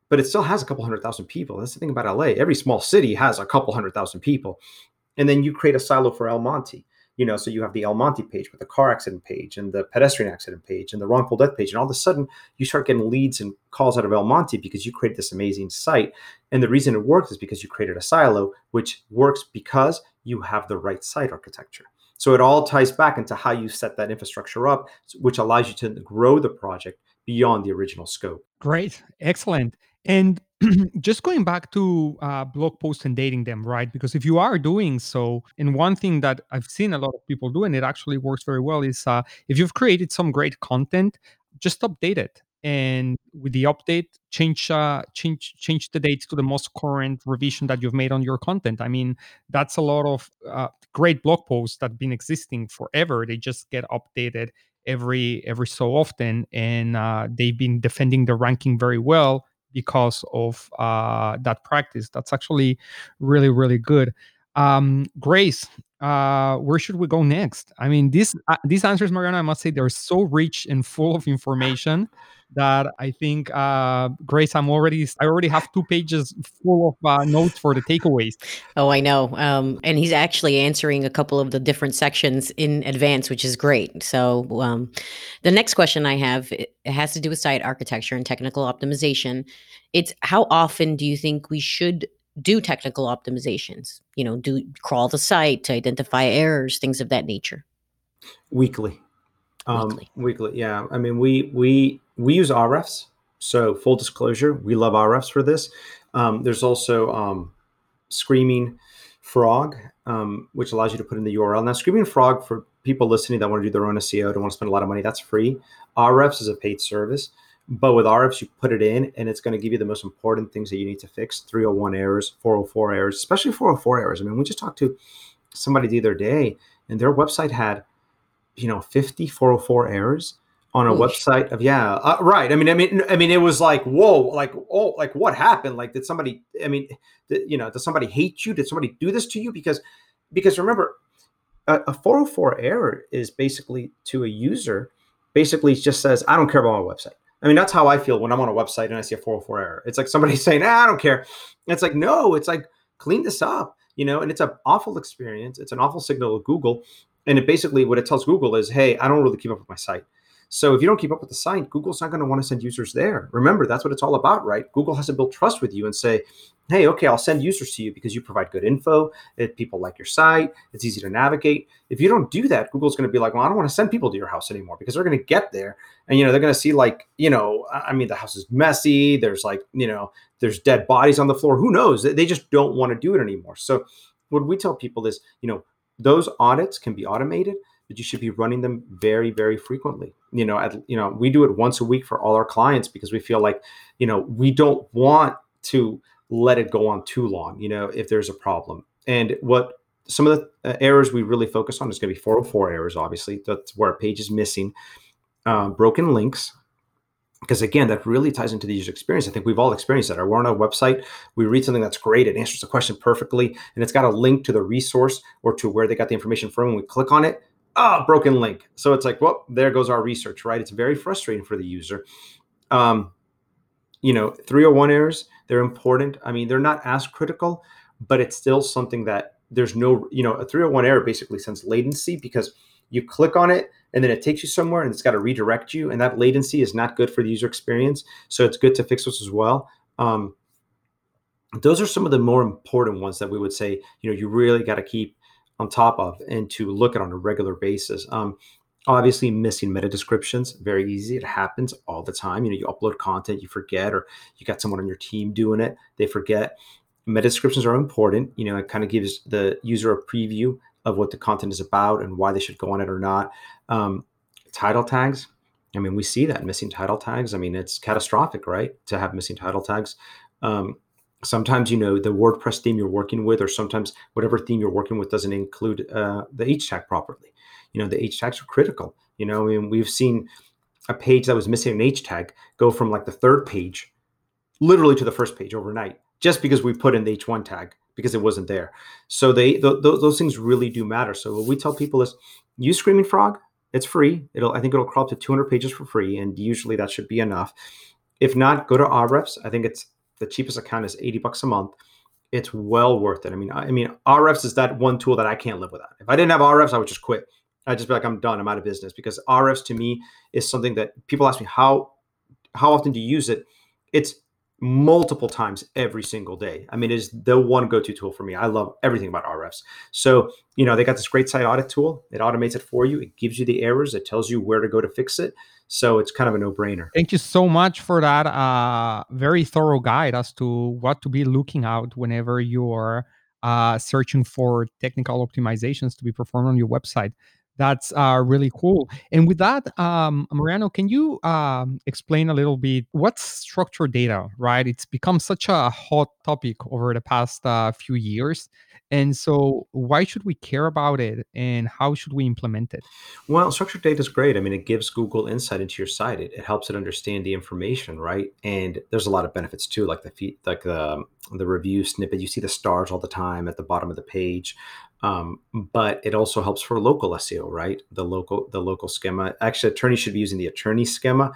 but it still has a couple hundred thousand people. That's the thing about LA. Every small city has a couple hundred thousand people. And then you create a silo for El Monte. You know, so you have the El Monte page with the car accident page and the pedestrian accident page and the wrongful death page. And all of a sudden, you start getting leads and calls out of El Monte because you created this amazing site. And the reason it works is because you created a silo, which works because you have the right site architecture. So it all ties back into how you set that infrastructure up, which allows you to grow the project beyond the original scope. Great, excellent. And just going back to uh, blog posts and dating them, right? Because if you are doing so, and one thing that I've seen a lot of people do, and it actually works very well, is uh, if you've created some great content, just update it. And with the update change uh, change change the dates to the most current revision that you've made on your content. I mean that's a lot of uh, great blog posts that have been existing forever. They just get updated every every so often and uh, they've been defending the ranking very well because of uh, that practice. That's actually really really good um, grace uh, where should we go next? I mean, these uh, these answers, Mariano, I must say, they're so rich and full of information that I think, uh, Grace, I'm already I already have two pages full of uh, notes for the takeaways. Oh, I know. Um, and he's actually answering a couple of the different sections in advance, which is great. So um, the next question I have it has to do with site architecture and technical optimization. It's how often do you think we should do technical optimizations? You know, do crawl the site to identify errors, things of that nature. Weekly. Um, weekly. weekly, yeah. I mean, we we we use Ahrefs. So full disclosure, we love Ahrefs for this. Um, there's also um, Screaming Frog, um, which allows you to put in the URL. Now, Screaming Frog for people listening that want to do their own SEO, don't want to spend a lot of money, that's free. Ahrefs is a paid service. But with Ahrefs, you put it in and it's going to give you the most important things that you need to fix. 301 errors, 404 errors, especially 404 errors. I mean, we just talked to somebody the other day and their website had, you know, 50 404 errors on a website of yeah uh, right. I mean i mean i mean it was like whoa like oh like what happened? Like did somebody i mean did, you know did somebody hate you? Did somebody do this to you? Because because remember a, a 404 error is basically to a user basically just says i don't care about my website i mean that's how i feel when i'm on a website and i see a 404 error. It's like somebody saying ah, i don't care. And it's like no it's like clean this up you know and it's an awful experience. It's an awful signal to google and it basically what it tells google is hey i don't really keep up with my site so if you don't keep up with the site, Google's not going to want to send users there. Remember, that's what it's all about, right? Google has to build trust with you and say, hey, okay, I'll send users to you because you provide good info. If people like your site, it's easy to navigate. If you don't do that, Google's going to be like, well, I don't want to send people to your house anymore because they're going to get there and you know they're going to see like, you know, I mean, the house is messy. There's like, you know, there's dead bodies on the floor. Who knows? They just don't want to do it anymore. So what we tell people is, you know, those audits can be automated but you should be running them very very frequently. You know at, you know we do it once a week for all our clients because we feel like you know we don't want to let it go on too long you know if there's a problem. And what some of the uh, errors we really focus on is going to be 404 errors obviously. That's where a page is missing um, broken links. Because again that really ties into the user experience. I think we've all experienced that. We're on a website we read something that's great it answers the question perfectly and it's got a link to the resource or to where they got the information from and we click on it ah, broken link. So it's like, well, there goes our research, right? It's very frustrating for the user. Um, you know, 301 errors, they're important. I mean, they're not as critical, but it's still something that there's no, you know, a 301 error basically sends latency because you click on it and then it takes you somewhere and it's got to redirect you. And that latency is not good for the user experience. So it's good to fix those as well. Um, those are some of the more important ones that we would say, you know, you really got to keep on top of and to look at on a regular basis. Um, obviously, missing meta descriptions very easy. It happens all the time. You know, you upload content, you forget, or you got someone on your team doing it, they forget. Meta descriptions are important. You know, it kind of gives the user a preview of what the content is about and why they should go on it or not. Um, title tags. I mean, we see that missing title tags. I mean, it's catastrophic, right? To have missing title tags. Um, sometimes, you know, the WordPress theme you're working with, or sometimes whatever theme you're working with doesn't include uh, the H tag properly. You know, the H tags are critical. You know, we've seen a page that was missing an H tag go from like the third page literally to the first page overnight just because we put in the H1 tag because it wasn't there. So they th- th- those things really do matter. So what we tell people is use Screaming Frog. It's free. It'll I think it'll crawl up to 200 pages for free, and usually that should be enough. If not, go to Ahrefs. I think it's the cheapest account is 80 bucks a month. It's well worth it. I mean, I, mean, Ahrefs is that one tool that I can't live without. If I didn't have Ahrefs, I would just quit. I'd just be like, I'm done. I'm out of business because Ahrefs to me is something that people ask me how how often do you use it? It's multiple times every single day. I mean, it is the one go-to tool for me. I love everything about Ahrefs. So, you know, they got this great site audit tool. It automates it for you. It gives you the errors. It tells you where to go to fix it. So it's kind of a no-brainer. Thank you so much for that uh, very thorough guide as to what to be looking out whenever you're uh, searching for technical optimizations to be performed on your website. That's uh, really cool. And with that, um, Mariano, can you um, explain a little bit what's structured data, right? It's become such a hot topic over the past uh, few years. And so, why should we care about it and how should we implement it? Well, structured data is great. I mean, it gives Google insight into your site. It, it helps it understand the information, right? And there's a lot of benefits too, like the feed, like the the review snippet. You see the stars all the time at the bottom of the page. Um, but it also helps for local SEO, right? The local the local schema. Actually, attorneys should be using the attorney schema.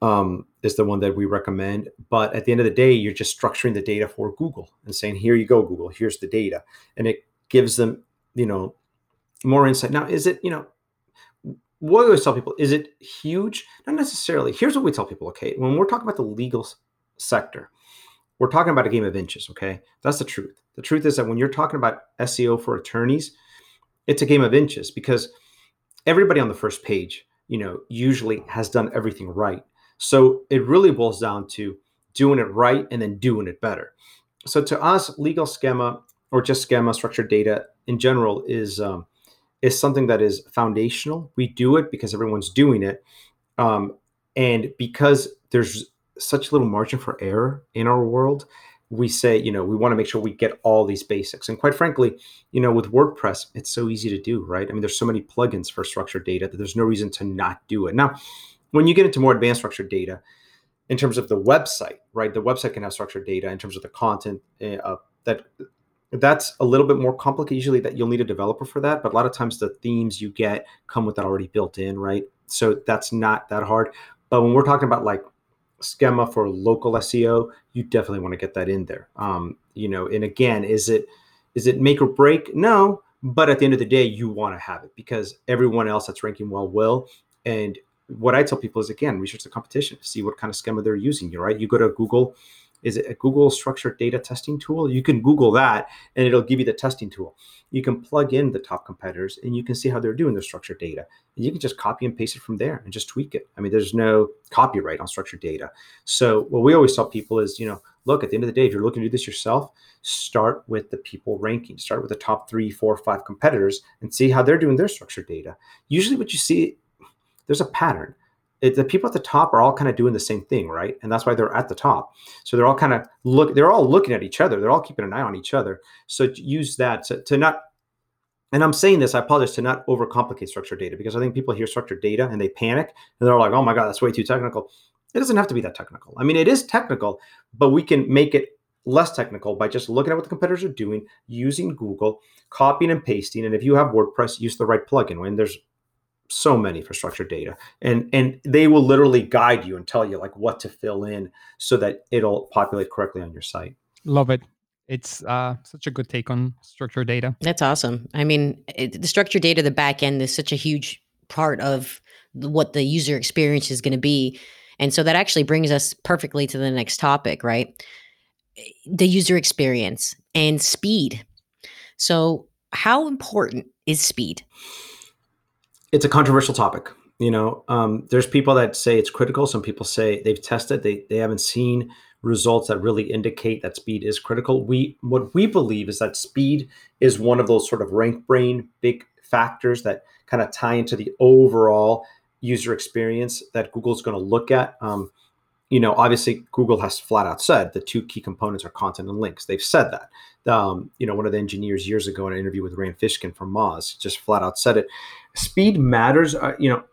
Um, is the one that we recommend. But at the end of the day, you're just structuring the data for Google and saying, "Here you go, Google. Here's the data," and it gives them, you know, more insight. Now, is it, you know, what do we always tell people is it huge? Not necessarily. Here's what we tell people. Okay, when we're talking about the legal sector, we're talking about a game of inches. Okay, that's the truth. The truth is that when you're talking about SEO for attorneys, it's a game of inches because everybody on the first page, you know, usually has done everything right. So it really boils down to doing it right and then doing it better. So to us, legal schema or just schema structured data in general is um, is something that is foundational. We do it because everyone's doing it, um, and because there's such little margin for error in our world we say, you know, we want to make sure we get all these basics. And quite frankly, you know, with WordPress, it's so easy to do, right? I mean, there's so many plugins for structured data that there's no reason to not do it. Now, when you get into more advanced structured data, in terms of the website, right? The website can have structured data in terms of the content uh, that that's a little bit more complicated. Usually, that you'll need a developer for that, but a lot of times the themes you get come with that already built in, right? So that's not that hard. But when we're talking about like schema for local SEO, you definitely want to get that in there. Um, you know, and again, is it is it make or break? No, but at the end of the day, you want to have it because everyone else that's ranking well will. And what I tell people is again, research the competition, see what kind of schema they're using. You right, you go to Google is it a Google structured data testing tool? You can Google that and it'll give you the testing tool. You can plug in the top competitors and you can see how they're doing their structured data. And you can just copy and paste it from there and just tweak it. I mean, there's no copyright on structured data. So what we always tell people is, you know, look, at the end of the day, if you're looking to do this yourself, start with the people ranking, start with the top three, four, five competitors and see how they're doing their structured data. Usually what you see, there's a pattern it, the people at the top are all kind of doing the same thing, right? And that's why they're at the top. So they're all kind of look, they're all looking at each other. They're all keeping an eye on each other. So use that to, to not, and I'm saying this, I apologize to not overcomplicate structured data because I think people hear structured data and they panic and they're like, oh my God, that's way too technical. It doesn't have to be that technical. I mean, it is technical, but we can make it less technical by just looking at what the competitors are doing, using Google, copying and pasting. And if you have WordPress, use the right plugin. When there's so many for structured data and and they will literally guide you and tell you like what to fill in so that it'll populate correctly on your site. Love it. It's uh, such a good take on structured data. That's awesome. I mean it, the structured data the back end is such a huge part of what the user experience is going to be. And so that actually brings us perfectly to the next topic right? The user experience and speed. So how important is speed it's a controversial topic. You know, um, there's people that say it's critical. Some people say they've tested, they they haven't seen results that really indicate that speed is critical. We what we believe is that speed is one of those sort of RankBrain big factors that kind of tie into the overall user experience that Google's going to look at. Um, you know, obviously Google has flat out said the two key components are content and links. They've said that. Um, you know, one of the engineers years ago in an interview with Rand Fishkin from Moz just flat out said it. Speed matters. Uh, you know,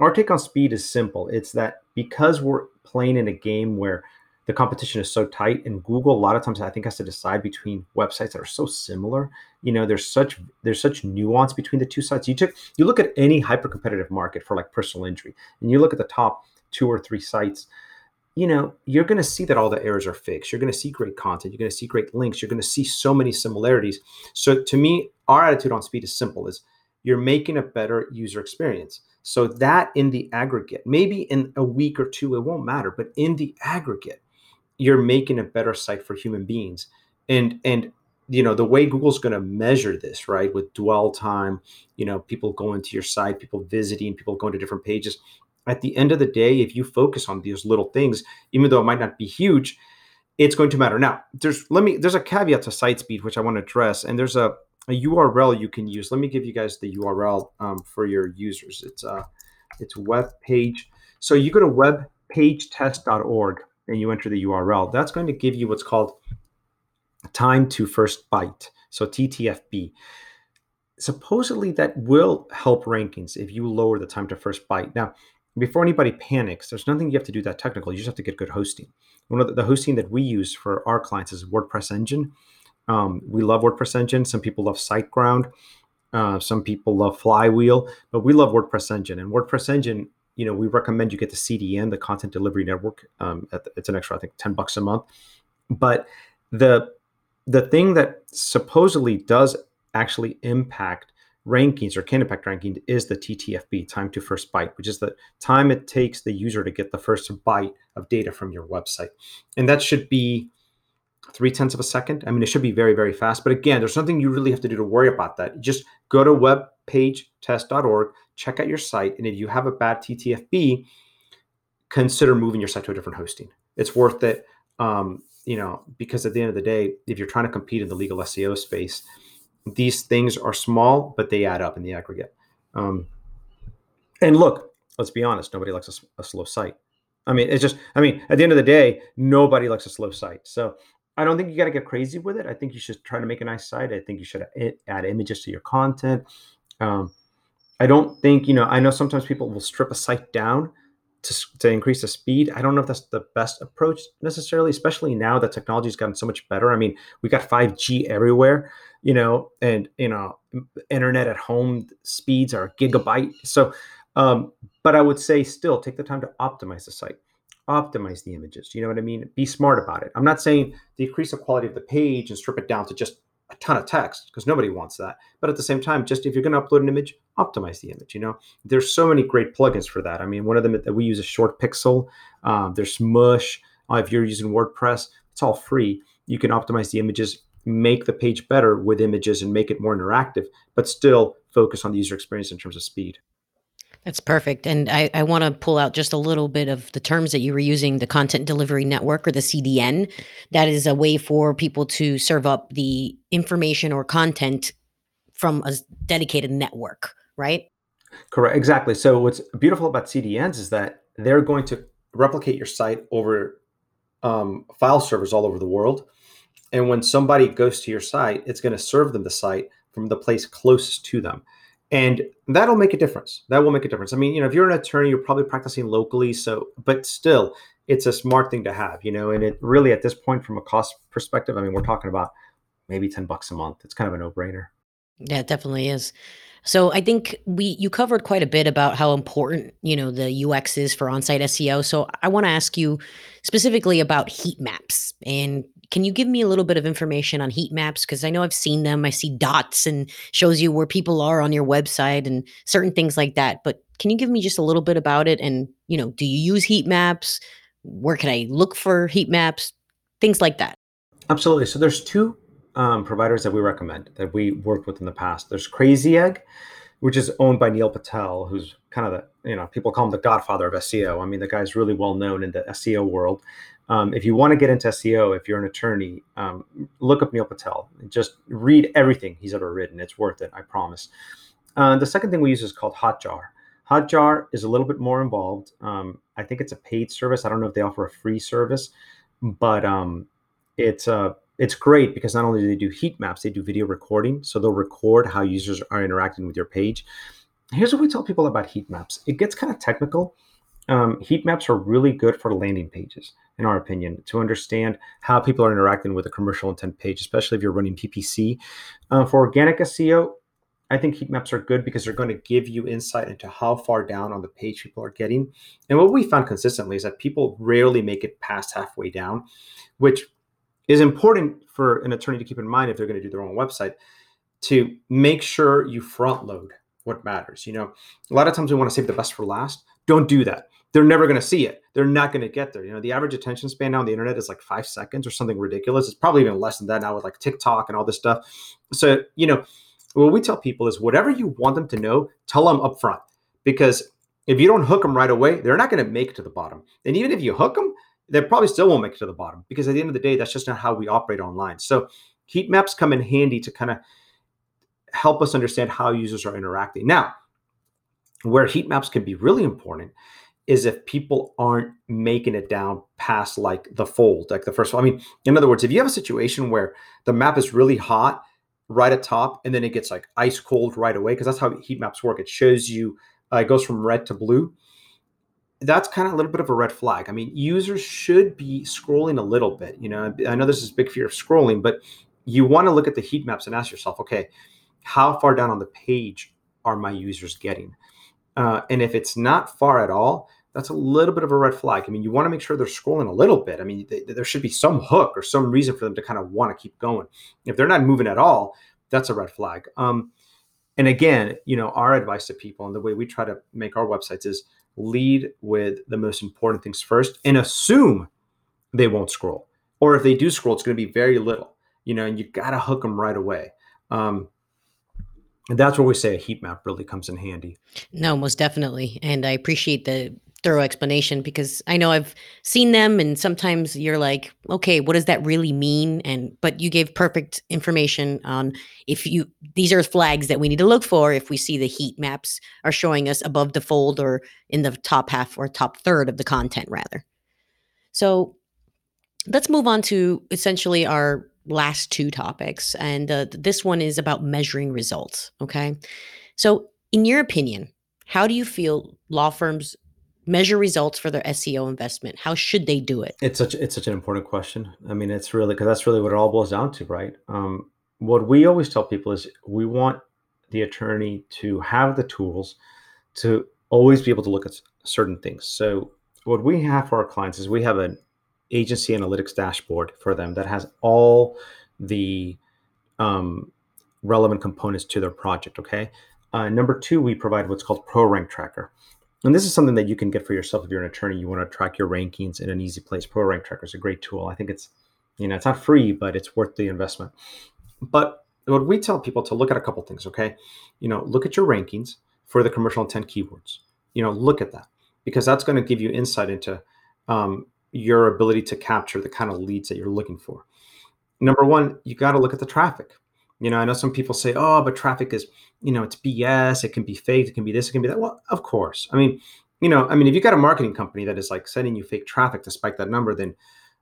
our take on speed is simple. It's that because we're playing in a game where the competition is so tight and google a lot of times i think has to decide between websites that are so similar you know there's such there's such nuance between the two sites you took you look at any hyper competitive market for like personal injury and you look at the top two or three sites you know, you're going to see that all the errors are fixed. You're going to see great content. You're going to see great links. You're going to see so many similarities. So to me, our attitude on speed is simple: is you're making a better user experience. So that in the aggregate, maybe in a week or two, it won't matter, but in the aggregate, you're making a better site for human beings. And and you know the way Google's going to measure this, right, with dwell time, you know, people going to your site, people visiting, people going to different pages at the end of the day, if you focus on these little things, even though it might not be huge, it's going to matter. Now, there's let me there's a caveat to site speed which I want to address, and there's a, a URL you can use. Let me give you guys the URL um, for your users. It's uh it's web page. So you go to webpagetest.org and you enter the URL. That's going to give you what's called time to first byte. So TTFB supposedly that will help rankings if you lower the time to first byte. Now, before anybody panics, there's nothing you have to do that technical. You just have to get good hosting. One of the, the hosting that we use for our clients is WordPress Engine. Um, we love WordPress Engine. Some people love SiteGround. Uh, some people love Flywheel, but we love WordPress Engine. And WordPress Engine, you know, we recommend you get the CDN, the Content Delivery Network. Um, the, it's an extra, I think, ten bucks a month. But the the thing that supposedly does actually impact rankings or can impact ranking is the TTFB, time to first byte, which is the time it takes the user to get the first byte of data from your website. And that should be three tenths of a second. I mean, it should be very, very fast. But again, there's nothing you really have to do to worry about that. Just go to webpagetest.org, check out your site, and if you have a bad TTFB, consider moving your site to a different hosting. It's worth it. Um, you know, because at the end of the day, if you're trying to compete in the legal SEO space, these things are small, but they add up in the aggregate. Um, and look, let's be honest, nobody likes a, a, slow site. I mean, it's just, I mean, at the end of the day, nobody likes a slow site. So I don't think you got to get crazy with it. I think you should try to make a nice site. I think you should add images to your content. Um, I don't think, you know, I know sometimes people will strip a site down to, to increase the speed. I don't know if that's the best approach necessarily, especially now that technology has gotten so much better. I mean, we got 5G everywhere, you know, and you know, internet at home speeds are gigabyte. So, um, but I would say still take the time to optimize the site, optimize the images. You know what I mean? Be smart about it. I'm not saying decrease the quality of the page and strip it down to just a ton of text because nobody wants that. But at the same time, just if you're going to upload an image, optimize the image. You know, there's so many great plugins for that. I mean, one of them that we use is Short Pixel. Um, there's Smush. Uh, if you're using WordPress, it's all free. You can optimize the images, make the page better with images, and make it more interactive, but still focus on the user experience in terms of speed. That's perfect. And I, I want to pull out just a little bit of the terms that you were using the Content Delivery Network or the CDN. That is a way for people to serve up the information or content from a dedicated network, right? Correct. Exactly. So, what's beautiful about CDNs is that they're going to replicate your site over um, file servers all over the world. And when somebody goes to your site, it's going to serve them the site from the place closest to them and that'll make a difference that will make a difference i mean you know if you're an attorney you're probably practicing locally so but still it's a smart thing to have you know and it really at this point from a cost perspective i mean we're talking about maybe 10 bucks a month it's kind of a no-brainer yeah it definitely is so I think we you covered quite a bit about how important, you know, the UX is for on-site SEO. So I want to ask you specifically about heat maps. And can you give me a little bit of information on heat maps because I know I've seen them. I see dots and shows you where people are on your website and certain things like that. But can you give me just a little bit about it and, you know, do you use heat maps? Where can I look for heat maps? Things like that. Absolutely. So there's two um, providers that we recommend that we worked with in the past. There's Crazy Egg, which is owned by Neil Patel, who's kind of the, you know, people call him the godfather of SEO. I mean, the guy's really well known in the SEO world. Um, if you want to get into SEO, if you're an attorney, um, look up Neil Patel. Just read everything he's ever written. It's worth it, I promise. Uh, the second thing we use is called Hotjar. Hotjar is a little bit more involved. Um, I think it's a paid service. I don't know if they offer a free service, but um, it's uh, it's great because not only do they do heat maps, they do video recording. So they'll record how users are interacting with your page. Here's what we tell people about heat maps. It gets kind of technical. Um, heat maps are really good for landing pages, in our opinion, to understand how people are interacting with a commercial intent page, especially if you're running PPC. Uh, for organic SEO, I think heat maps are good because they're going to give you insight into how far down on the page people are getting. And what we found consistently is that people rarely make it past halfway down, which is important for an attorney to keep in mind if they're going to do their own website to make sure you front load what matters. You know, a lot of times we want to save the best for last. Don't do that. They're never going to see it. They're not going to get there. You know, the average attention span now on the internet is like five seconds or something ridiculous. It's probably even less than that now with like TikTok and all this stuff. So, you know, what we tell people is whatever you want them to know, tell them up front. Because if you don't hook them right away, they're not going to make it to the bottom. And even if you hook them, they probably still won't make it to the bottom because at the end of the day, that's just not how we operate online. So heat maps come in handy to kind of help us understand how users are interacting. Now, where heat maps can be really important is if people aren't making it down past like the fold, like the first one. I mean, in other words, if you have a situation where the map is really hot right at top and then it gets like ice cold right away, because that's how heat maps work. It shows you, uh, it goes from red to blue that's kind of a little bit of a red flag. I mean, users should be scrolling a little bit. You know, I know this is big fear of scrolling, but you want to look at the heat maps and ask yourself, okay, how far down on the page are my users getting? Uh, and if it's not far at all, that's a little bit of a red flag. I mean, you want to make sure they're scrolling a little bit. I mean, they, there should be some hook or some reason for them to kind of want to keep going. If they're not moving at all, that's a red flag. Um, and again, you know, our advice to people and the way we try to make our websites is lead with the most important things first and assume they won't scroll. Or if they do scroll, it's going to be very little, you know, and you got to hook them right away. Um, and that's where we say a heat map really comes in handy. No, most definitely. And I appreciate the thorough explanation because I know I've seen them and sometimes you're like, okay, what does that really mean? And but you gave perfect information on if you these are flags that we need to look for if we see the heat maps are showing us above the fold or in the top half or top third of the content rather. So let's move on to essentially our last two topics and uh, this one is about measuring results, okay? So in your opinion, how do you feel law firms measure results for their SEO investment? How should they do it? It's such it's such an important question. I mean, it's really because that's really what it all boils down to, right? Um, what we always tell people is we want the attorney to have the tools to always be able to look at certain things. So what we have for our clients is we have an agency analytics dashboard for them that has all the um, relevant components to their project. Okay. Uh, number two, we provide what's called ProRank Tracker. And this is something that you can get for yourself if you're an attorney. You want to track your rankings in an easy place. Pro Rank Tracker is a great tool. I think it's, you know, it's not free, but it's worth the investment. But what we tell people to look at a couple things, okay? You know, look at your rankings for the commercial intent keywords. You know, look at that because that's going to give you insight into um, your ability to capture the kind of leads that you're looking for. Number one, you got to look at the traffic. You know, I know some people say, "Oh, but traffic is, you know, it's BS. It can be fake. It can be this. It can be that." Well, of course. I mean, you know, I mean, if you got a marketing company that is like sending you fake traffic to spike that number, then,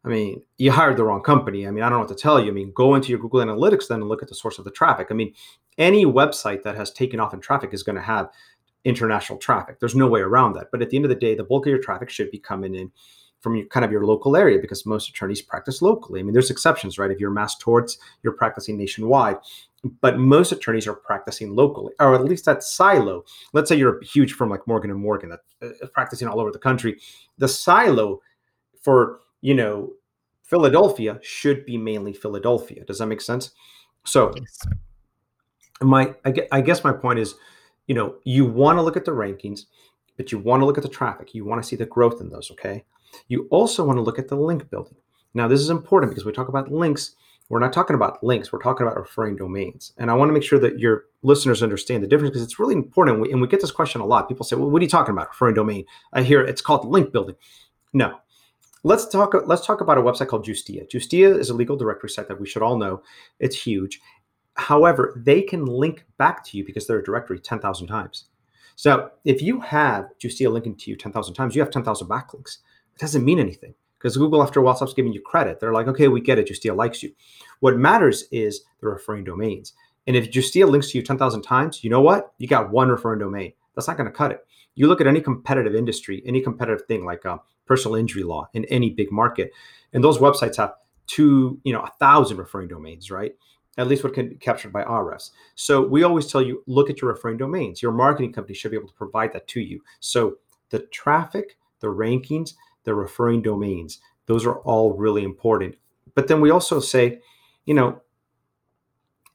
I mean, you hired the wrong company. I mean, I don't know what to tell you. I mean, go into your Google Analytics then and look at the source of the traffic. I mean, any website that has taken off in traffic is going to have international traffic. There's no way around that. But at the end of the day, the bulk of your traffic should be coming in from your, kind of your local area because most attorneys practice locally. I mean, there's exceptions, right? If you're mass torts, you're practicing nationwide, but most attorneys are practicing locally, or at least that silo. Let's say you're a huge firm like Morgan and Morgan that uh, practicing all over the country. The silo for you know Philadelphia should be mainly Philadelphia. Does that make sense? So, yes. my I guess my point is, you know, you want to look at the rankings, but you want to look at the traffic. You want to see the growth in those. Okay. You also want to look at the link building. Now, this is important because we talk about links. We're not talking about links. We're talking about referring domains. And I want to make sure that your listeners understand the difference because it's really important. And we, and we get this question a lot. People say, "Well, what are you talking about? Referring domain?" I hear it's called link building. No, let's talk. Let's talk about a website called Justia. Justia is a legal directory site that we should all know. It's huge. However, they can link back to you because they're a directory 10,000 times. So if you have Justia linking to you 10,000 times, you have 10,000 backlinks. It doesn't mean anything because Google, after a while, stops giving you credit. They're like, okay, we get it. Justia likes you. What matters is the referring domains. And if Justia links to you 10,000 times, you know what? You got one referring domain. That's not going to cut it. You look at any competitive industry, any competitive thing like uh, personal injury law in any big market, and those websites have two, you know, a thousand referring domains, right? At least what can be captured by Ahrefs. So we always tell you, look at your referring domains. Your marketing company should be able to provide that to you. So the traffic, the rankings, the referring domains. Those are all really important. But then we also say, you know,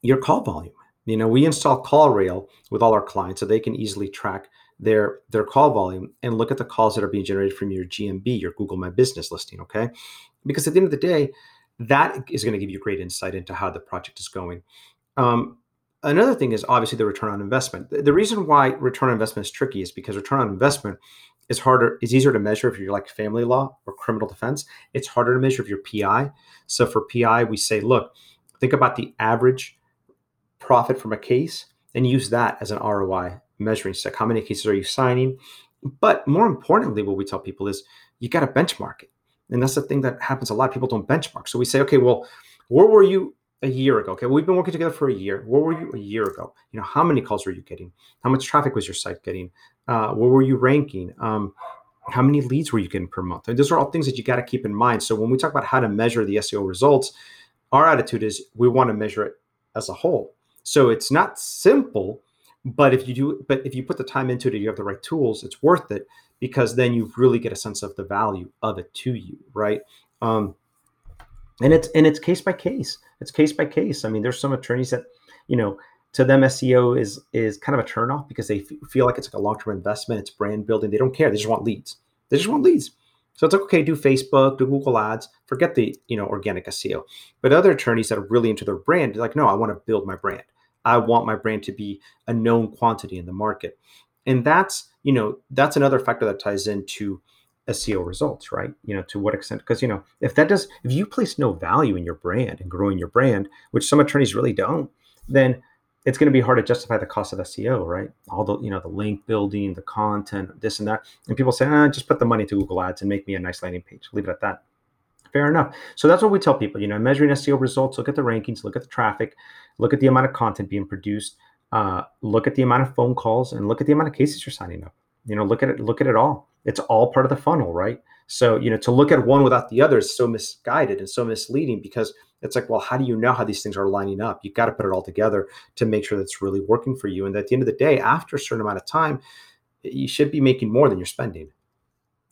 your call volume. You know, we install CallRail with all our clients so they can easily track their their call volume and look at the calls that are being generated from your GMB, your Google My Business listing. Okay, because at the end of the day, that is going to give you great insight into how the project is going. Um, another thing is obviously the return on investment. The, the reason why return on investment is tricky is because return on investment is harder it's easier to measure if you're like family law or criminal defense it's harder to measure if you're pi so for pi we say look think about the average profit from a case and use that as an roi measuring stick how many cases are you signing but more importantly what we tell people is you got to benchmark it and that's the thing that happens a lot people don't benchmark so we say okay well where were you a year ago. Okay, we've been working together for a year. Where were you a year ago? You know, how many calls were you getting? How much traffic was your site getting? Uh, where were you ranking? Um, how many leads were you getting per month? And those are all things that you got to keep in mind. So when we talk about how to measure the SEO results, our attitude is we want to measure it as a whole. So it's not simple, but if you do, but if you put the time into it, you have the right tools, it's worth it because then you really get a sense of the value of it to you, right? Um, and it's and it's case by case. It's case by case. I mean, there's some attorneys that, you know, to them SEO is is kind of a turnoff because they f- feel like it's like a long term investment. It's brand building. They don't care. They just want leads. They just want leads. So it's like okay, do Facebook, do Google Ads, forget the you know organic SEO. But other attorneys that are really into their brand, like, no, I want to build my brand. I want my brand to be a known quantity in the market, and that's you know that's another factor that ties into SEO results, right? You know, to what extent? Because you know, if that does, if you place no value in your brand and growing your brand, which some attorneys really don't, then it's going to be hard to justify the cost of SEO, right? All the you know the link building, the content, this and that, and people say, ah, just put the money to Google Ads and make me a nice landing page. Leave it at that. Fair enough. So that's what we tell people. You know, measuring SEO results, look at the rankings, look at the traffic, look at the amount of content being produced, uh, look at the amount of phone calls, and look at the amount of cases you're signing up. You know, look at it, look at it all it's all part of the funnel, right? So, you know, to look at one without the other is so misguided and so misleading because it's like, well, how do you know how these things are lining up? You've got to put it all together to make sure that's really working for you. And at the end of the day, after a certain amount of time, you should be making more than you're spending.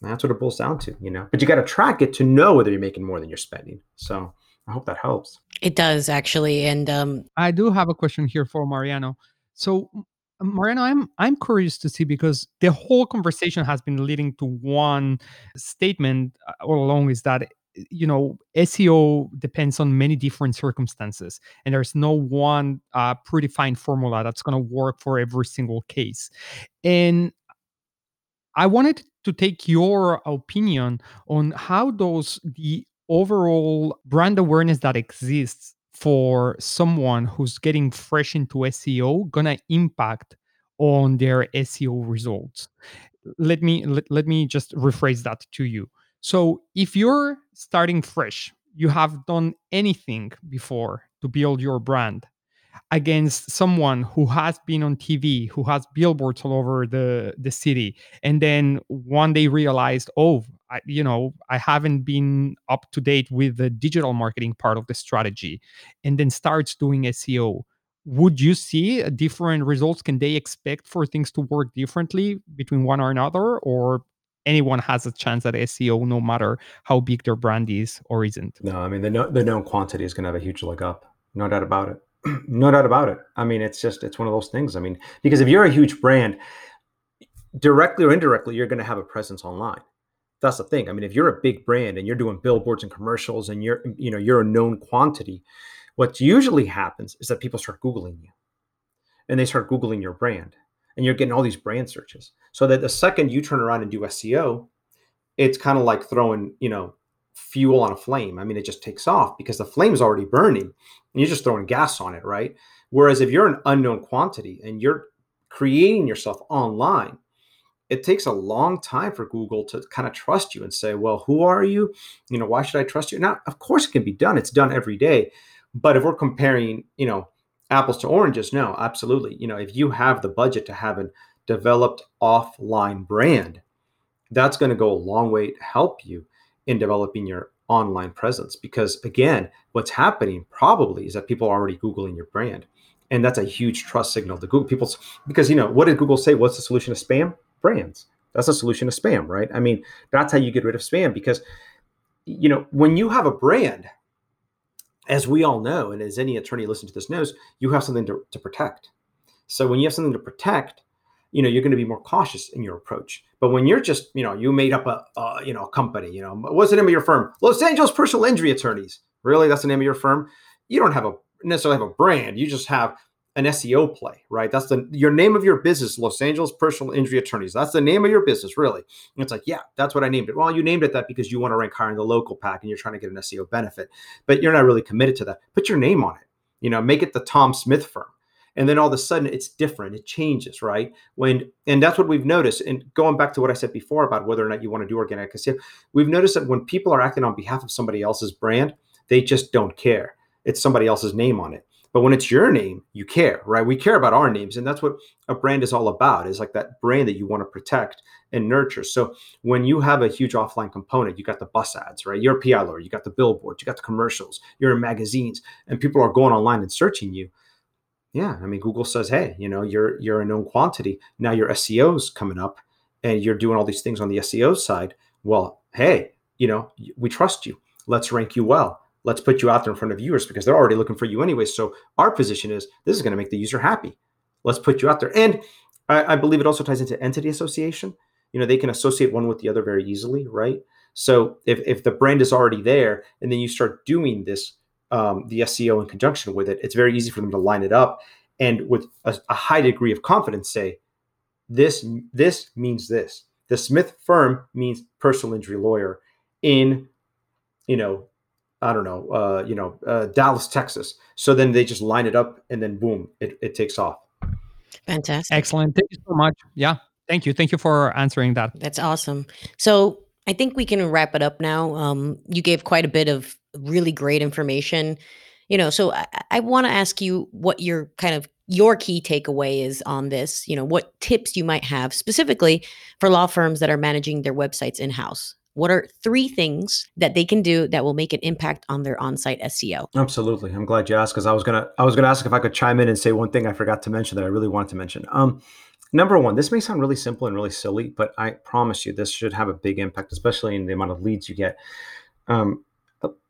And that's what it boils down to, you know. But you got to track it to know whether you're making more than you're spending. So I hope that helps. It does actually. And um, I do have a question here for Mariano. So Mariano, I'm I'm curious to see because the whole conversation has been leading to one statement uh, all along is that you know SEO depends on many different circumstances, and there's no one uh, predefined formula that's going to work for every single case. And I wanted to take your opinion on how those the overall brand awareness that exists for someone who's getting fresh into SEO gonna impact on their SEO results. Let me let, let me just rephrase that to you. So if you're starting fresh, you have done anything before to build your brand against someone who has been on TV, who has billboards all over the, the city, and then one day realized, oh, I, you know, I haven't been up to date with the digital marketing part of the strategy, and then starts doing SEO. Would you see different results? Can they expect for things to work differently between one or another, or anyone has a chance at SEO, no matter how big their brand is or isn't? No, I mean the the known quantity is going to have a huge leg up, no doubt about it. no doubt about it. I mean, it's just it's one of those things. I mean, because if you're a huge brand, directly or indirectly, you're going to have a presence online. that's the thing. I mean, if you're a big brand and you're doing billboards and commercials and you're, you know, you're a known quantity, what usually happens is that people start Googling you and they start Googling your brand and you're getting all these brand searches. So that the second you turn around and do SEO, it's kind of like throwing, you know, fuel on a flame. I mean, it just takes off because the flame is already burning and you're just throwing gas on it, right? Whereas if you're an unknown quantity and you're creating yourself online, it takes a long time for Google to kind of trust you and say, well, who are you? You know, why should I trust you? Now, of course, it can be done. It's done every day. But if we're comparing, you know, apples to oranges, no, absolutely. You know, if you have the budget to have a developed offline brand, that's going to go a long way to help you in developing your online presence. Because again, what's happening probably is that people are already Googling your brand. And that's a huge trust signal to Google people because you know what did Google say? What's the solution to spam? Brands. That's a solution to spam, right? I mean, that's how you get rid of spam because you know when you have a brand, as we all know, and as any attorney listening to this knows, you have something to, to protect. So when you have something to protect, you know you're going to be more cautious in your approach. But when you're just, you know, you made up a, uh, you know, a company, you know, what's the name of your firm? Los Angeles Personal Injury Attorneys. Really, that's the name of your firm. You don't have a necessarily have a brand. You just have an SEO play, right? That's the your name of your business, Los Angeles Personal Injury Attorneys. That's the name of your business, really. And it's like, yeah, that's what I named it. Well, you named it that because you want to rank higher in the local pack and you're trying to get an SEO benefit, but you're not really committed to that. Put your name on it. You know, make it the Tom Smith firm. And then all of a sudden it's different. It changes, right? When and that's what we've noticed. And going back to what I said before about whether or not you want to do organic we've noticed that when people are acting on behalf of somebody else's brand, they just don't care. It's somebody else's name on it. But when it's your name, you care, right? We care about our names. And that's what a brand is all about is like that brand that you want to protect and nurture. So when you have a huge offline component, you got the bus ads, right? You're a PR lawyer, you got the billboards, you got the commercials, you're in magazines, and people are going online and searching you. Yeah, I mean, Google says, hey, you know, you're you're a known quantity. Now your SEO's coming up, and you're doing all these things on the SEO side. Well, hey, you know, we trust you. Let's rank you well let's put you out there in front of viewers because they're already looking for you anyway. So our position is this is going to make the user happy. Let's put you out there. And I, I, believe it also ties into entity association. You know, they can associate one with the other very easily, right? So if, if the brand is already there and then you start doing this, um, the SEO in conjunction with it, it's very easy for them to line it up and with a, a high degree of confidence say, this this means this. The Smith firm means personal injury lawyer in, you know, I don't know, uh, you know, uh, Dallas, Texas. So then they just line it up, and then boom, it, it takes off. Fantastic. Excellent. Thank you so much. Yeah. Thank you. Thank you for answering that. That's awesome. So I think we can wrap it up now. Um, you gave quite a bit of really great information. You know, so I, I want to ask you what your kind of your key takeaway is on this. You know, what tips you might have specifically for law firms that are managing their websites in house. What are three things that they can do that will make an impact on their on-site SEO? Absolutely. I'm glad you asked because I was gonna I was gonna ask if I could chime in and say one thing I forgot to mention that I really wanted to mention. Um, number one, this may sound really simple and really silly, but I promise you this should have a big impact, especially in the amount of leads you get. Um,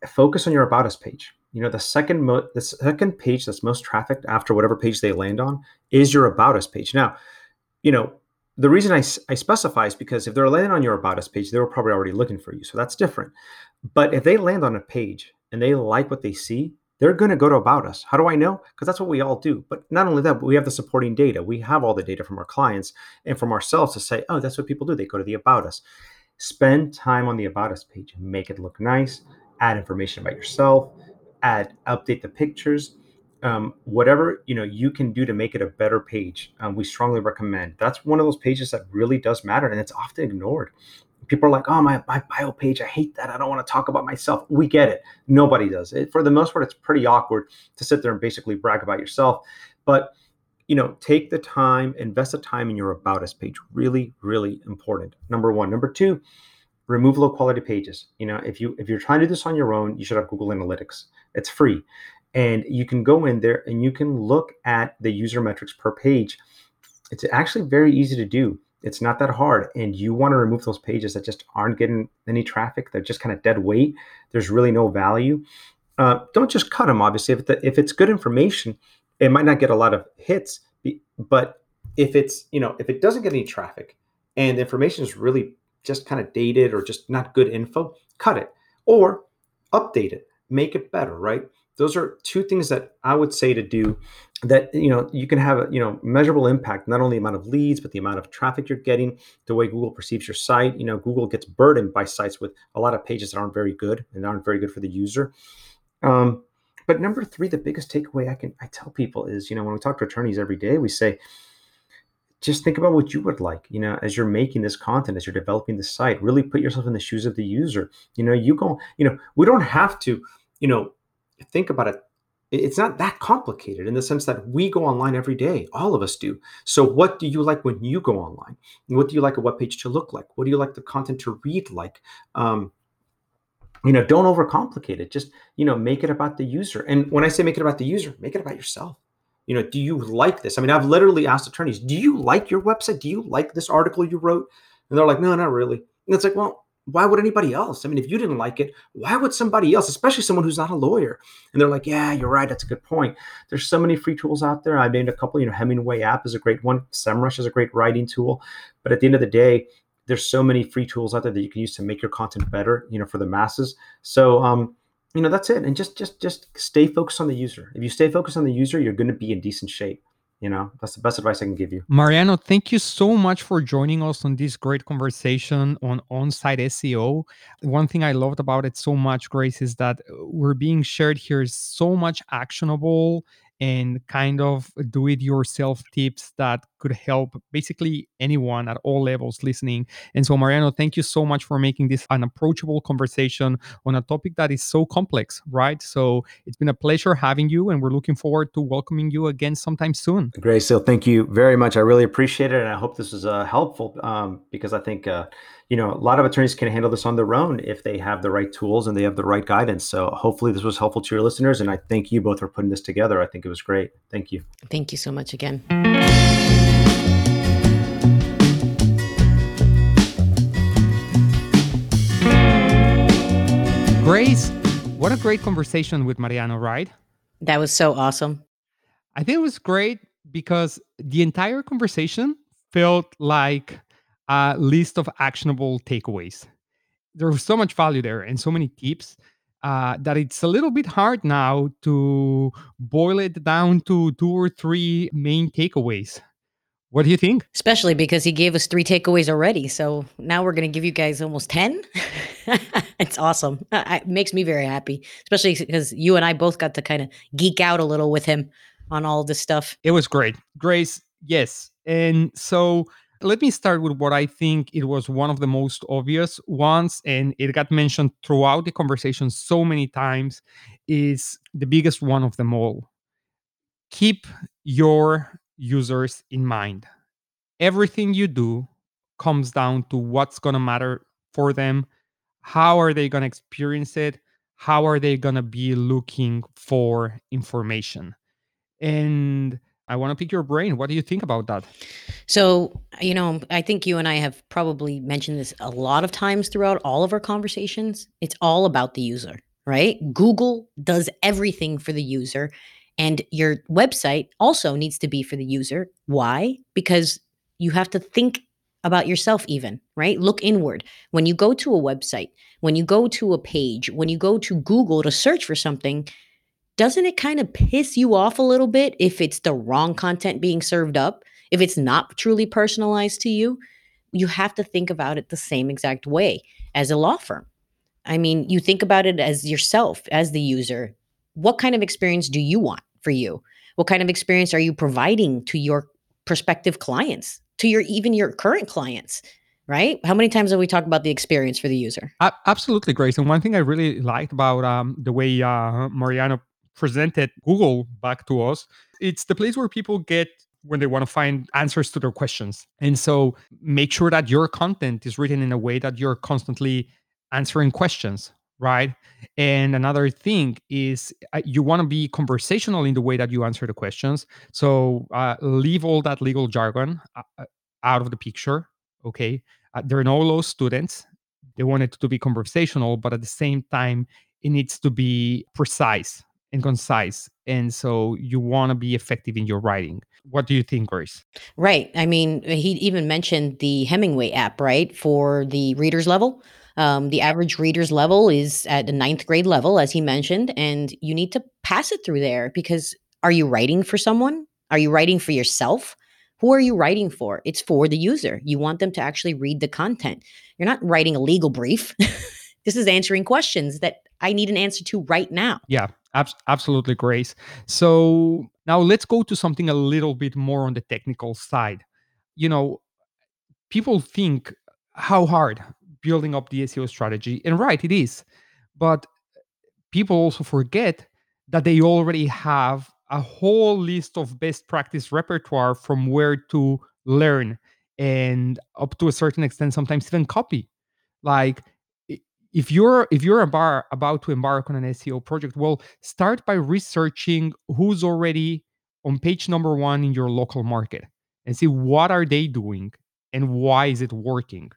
focus on your about us page. You know, the second mo- the second page that's most trafficked after whatever page they land on is your about us page. Now, you know, the reason I, I specify is because if they're landing on your about us page, they were probably already looking for you. So that's different. But if they land on a page and they like what they see, they're going to go to about us. How do I know? Because that's what we all do. But not only that, but we have the supporting data. We have all the data from our clients and from ourselves to say, oh, that's what people do. They go to the about us. Spend time on the about us page, make it look nice, add information about yourself, add update the pictures um, whatever you know you can do to make it a better page um, we strongly recommend. That's one of those pages that really does matter and it's often ignored. People are like oh my, my bio page i hate that i don't want to talk about myself. We get it. Nobody does it. For the most part it's pretty awkward to sit there and basically brag about yourself but you know take the time invest the time in your about us page. Really really important. Number one. Number two remove low quality pages you know if you if you're trying to do this on your own you should have google analytics it's free and you can go in there and you can look at the user metrics per page. It's actually very easy to do. It's not that hard. And you want to remove those pages that just aren't getting any traffic. They're just kind of dead weight. There's really no value. Uh, don't just cut them, obviously. If, the, if it's good information, it might not get a lot of hits. But if it's, you know, if it doesn't get any traffic and the information is really just kind of dated or just not good info, cut it or update it, make it better, right? Those are two things that I would say to do that you know you can have a you know measurable impact not only the amount of leads but the amount of traffic you're getting the way google perceives your site you know google gets burdened by sites with a lot of pages that aren't very good and aren't very good for the user um, but number three the biggest takeaway i can i tell people is you know when we talk to attorneys every day we say just think about what you would like you know as you're making this content as you're developing the site really put yourself in the shoes of the user. You know you go you know we don't have to you know think about it. It's not that complicated in the sense that we go online every day all of us do. So what do you like when you go online? What do you like a web page to look like? What do you like the content to read like? Um, you know don't overcomplicate it. Just you know make it about the user. And when i say make it about the user make it about yourself you know do you like this i mean i've literally asked attorneys do you like your website do you like this article you wrote and they're like no not really and it's like well why would anybody else? I mean, if you didn't like it, why would somebody else, especially someone who's not a lawyer? And they're like, yeah, you're right. That's a good point. There's so many free tools out there. I named a couple, you know, Hemingway app is a great one. SEMrush is a great writing tool. But at the end of the day, there's so many free tools out there that you can use to make your content better, you know, for the masses. So, um, you know, that's it. And just, just, just stay focused on the user. If you stay focused on the user, you're going to be in decent shape you know that's the best advice i can give you mariano thank you so much for joining us on this great conversation on on-site seo one thing i loved about it so much grace is that we're being shared here so much actionable and kind of do it yourself tips that could help basically anyone at all levels listening. And so, Mariano, thank you so much for making this an approachable conversation on a topic that is so complex, right? So, it's been a pleasure having you, and we're looking forward to welcoming you again sometime soon. Great. so thank you very much. I really appreciate it, and I hope this was uh, helpful um, because I think. Uh, you know, a lot of attorneys can handle this on their own if they have the right tools and they have the right guidance. So hopefully this was helpful to your listeners. And I thank you both for putting this together. I think it was great. Thank you. Thank you so much again. Grace, what a great conversation with Mariano, right? That was so awesome. I think it was great because the entire conversation felt like a list of actionable takeaways. There was so much value there and so many tips uh, that it's a little bit hard now to boil it down to two or three main takeaways. What do you think? Especially because he gave us three takeaways already. So now we're going to give you guys almost 10. it's awesome. It makes me very happy, especially because you and I both got to kind of geek out a little with him on all this stuff. It was great. Grace, yes. And so let me start with what I think it was one of the most obvious ones, and it got mentioned throughout the conversation so many times, is the biggest one of them all. Keep your users in mind. Everything you do comes down to what's going to matter for them. How are they going to experience it? How are they going to be looking for information? And I want to pick your brain. What do you think about that? So, you know, I think you and I have probably mentioned this a lot of times throughout all of our conversations. It's all about the user, right? Google does everything for the user. And your website also needs to be for the user. Why? Because you have to think about yourself, even, right? Look inward. When you go to a website, when you go to a page, when you go to Google to search for something, doesn't it kind of piss you off a little bit if it's the wrong content being served up? If it's not truly personalized to you, you have to think about it the same exact way as a law firm. I mean, you think about it as yourself, as the user. What kind of experience do you want for you? What kind of experience are you providing to your prospective clients, to your even your current clients? right? How many times have we talked about the experience for the user? Uh, absolutely, Grace. And one thing I really liked about um, the way uh, Mariano presented Google back to us, it's the place where people get when they want to find answers to their questions. And so make sure that your content is written in a way that you're constantly answering questions, right? And another thing is uh, you want to be conversational in the way that you answer the questions. So uh, leave all that legal jargon uh, uh out of the picture, okay? Uh, there are no law students. They want it to be conversational, but at the same time, it needs to be precise and concise and so you want to be effective in your writing what do you think grace right i mean he even mentioned the hemingway app right for the readers level um, the average reader's level is at the ninth grade level as he mentioned and you need to pass it through there because are you writing for someone? Are you writing for yourself? Who are you writing for? It's for the user. You want them to actually read the content. You're not writing a legal brief. This is answering questions that i need an answer to right now. Yeah Ab- absolutely, Grace. So now let's go to something a little bit more on the technical side. You know, people think how hard building up the SEO strategy, and right, it is. But people also forget that they already have a whole list of best practice repertoire from where to learn and up to a certain extent sometimes even copy like if you're if you're bar, about to embark on an SEO project, well, start by researching who's already on page number one in your local market and see what are they doing and why is it working.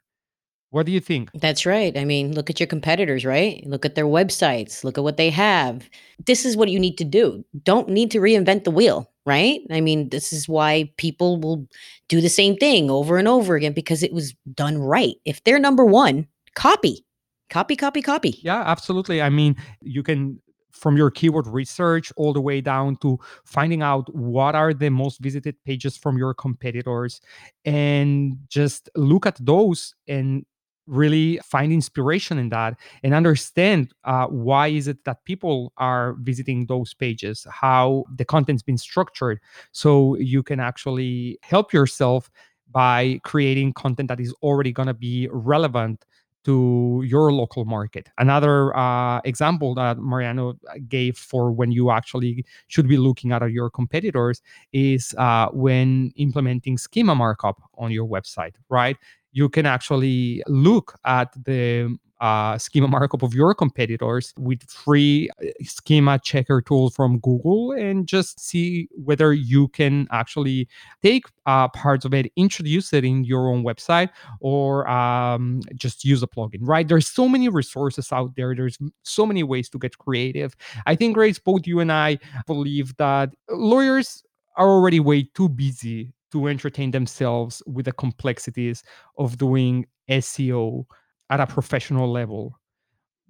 What do you think? That's right. I mean, look at your competitors, right? Look at their websites, look at what they have. This is what you need to do. Don't need to reinvent the wheel, right? I mean, this is why people will do the same thing over and over again because it was done right. If they're number one, copy Copy, copy, copy. Yeah, absolutely. I mean, you can from your keyword research all the way down to finding out what are the most visited pages from your competitors and just look at those and really find inspiration in that and understand uh, why is it that people are visiting those pages how the content's been structured so you can actually help yourself by creating content that is already going to be relevant to your local market. Another uh, example that Mariano gave for when you actually should be looking at your competitors is uh, when implementing schema markup on your website, right? You can actually look at the uh, schema markup of your competitors with free uh, schema checker tool from Google and just see whether you can actually take uh, parts of it, introduce it in your own website, or um, just use a plugin, right? There's so many resources out there. There's so many ways to get creative. I think, Grace, both you and I believe that lawyers are already way too busy to entertain themselves with the complexities of doing SEO at a professional level.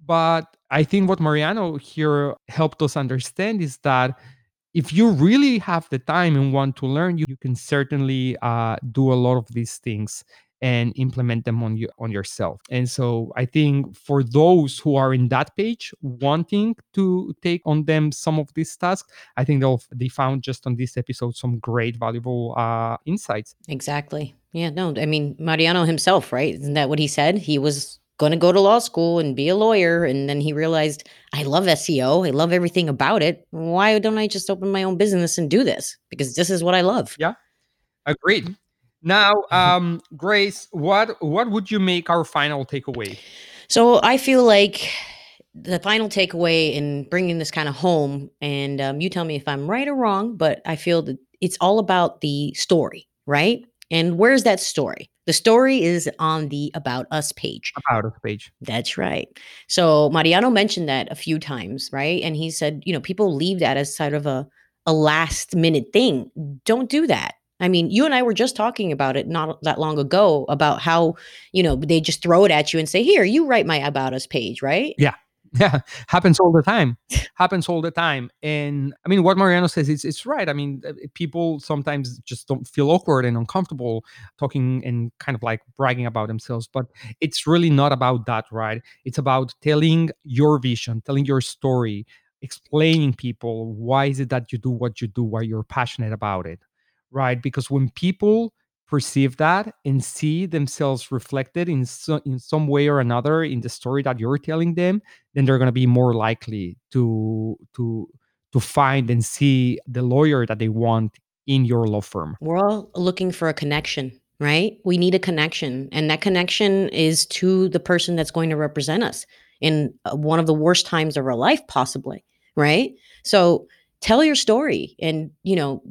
But I think what Mariano here helped us understand is that if you really have the time and want to learn, you, you can certainly uh, do a lot of these things and implement them on you on yourself. And so I think for those who are in that page wanting to take on them some of these tasks, I think they'll they found just on this episode some great valuable uh, insights. Exactly. Yeah. No, I mean Mariano himself, right? Isn't that what he said? He was going to go to law school and be a lawyer. And then he realized, I love SEO. I love everything about it. Why don't I just open my own business and do this? Because this is what I love. Yeah. Agreed. Now, um, Grace, what what would you make our final takeaway? So I feel like the final takeaway in bringing this kind of home, and um, you tell me if I'm right or wrong, but I feel that it's all about the story, right? And where's that story? The story is on the About Us page. About Us page. That's right. So Mariano mentioned that a few times, right? And he said, you know, people leave that as sort of a a last minute thing. Don't do that. I mean, you and I were just talking about it not that long ago about how, you know, they just throw it at you and say, "Here, you write my about us page," right? Yeah. Yeah, happens all the time. happens all the time. And I mean, what Mariano says is it's right. I mean, uh, people sometimes just don't feel awkward and uncomfortable talking and kind of like bragging about themselves. But it's really not about that, right? It's about telling your vision, telling your story, explaining people why is it that you do what you do, why you're passionate about it right? Because when people perceive that and see themselves reflected in so, in some way or another in the story that you're telling them, then they're going to be more likely to to to find and see the lawyer that they want in your law firm. We're all looking for a connection, right? We need a connection, and that connection is to the person that's going to represent us in uh, one of the worst times of our life possibly, right? So tell your story and, you know,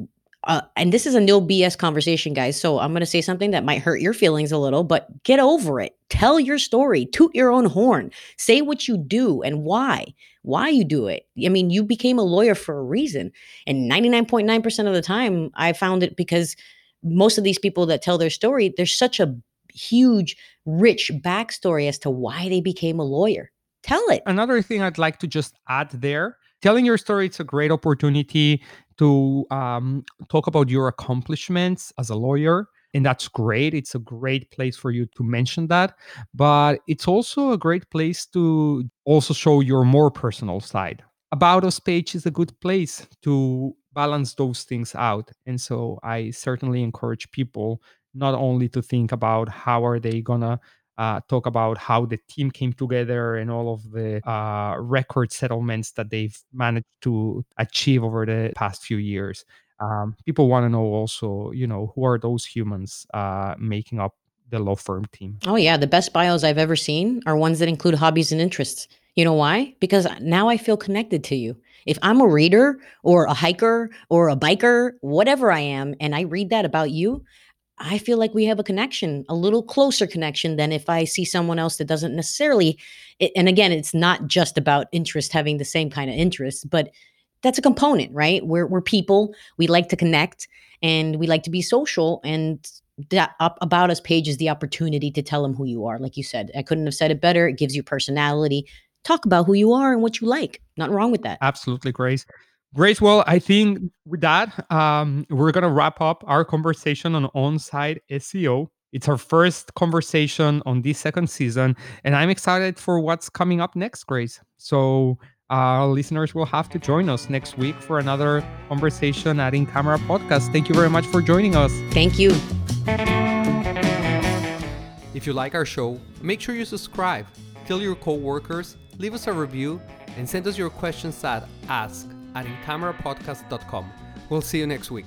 uh, and this is a no BS conversation, guys. So I'm going to say something that might hurt your feelings a little, but get over it. Tell your story, toot your own horn, say what you do and why, why you do it. I mean, you became a lawyer for a reason. And 99.9% of the time, I found it because most of these people that tell their story, there's such a huge, rich backstory as to why they became a lawyer. Tell it. Another thing I'd like to just add there telling your story it's a great opportunity to um, talk about your accomplishments as a lawyer and that's great. It's a great place for you to mention that but it's also a great place to also show your more personal side. About us page is a good place to balance those things out and so i certainly encourage people not only to think about how are they gonna uh, talk about how the team came together and all of the uh, record settlements that they've managed to achieve over the past few years. Um, people want to know also, you know, who are those humans uh, making up the law firm team? Oh, yeah. The best bios I've ever seen are ones that include hobbies and interests. You know why? Because now I feel connected to you. If I'm a reader or a hiker or a biker, whatever I am, and I read that about you, I feel like we have a connection, a little closer connection than if I see someone else that doesn't necessarily. And again, it's not just about interest having the same kind of interest, but that's a component, right? We're we're people. We like to connect and we like to be social. And that about us page is the opportunity to tell them who you are. Like you said, I couldn't have said it better. It gives you personality. Talk about who you are and what you like. Nothing wrong with that. Absolutely, Grace. Great. Well, I think with that, um, we're going to wrap up our conversation on on site SEO. It's our first conversation on this second season, and I'm excited for what's coming up next, Grace. So, our listeners will have to join us next week for another conversation at In Camera Podcast. Thank you very much for joining us. Thank you. If you like our show, make sure you subscribe, tell your coworkers, leave us a review, and send us your questions at ask at incamerapodcast.com. We'll see you next week.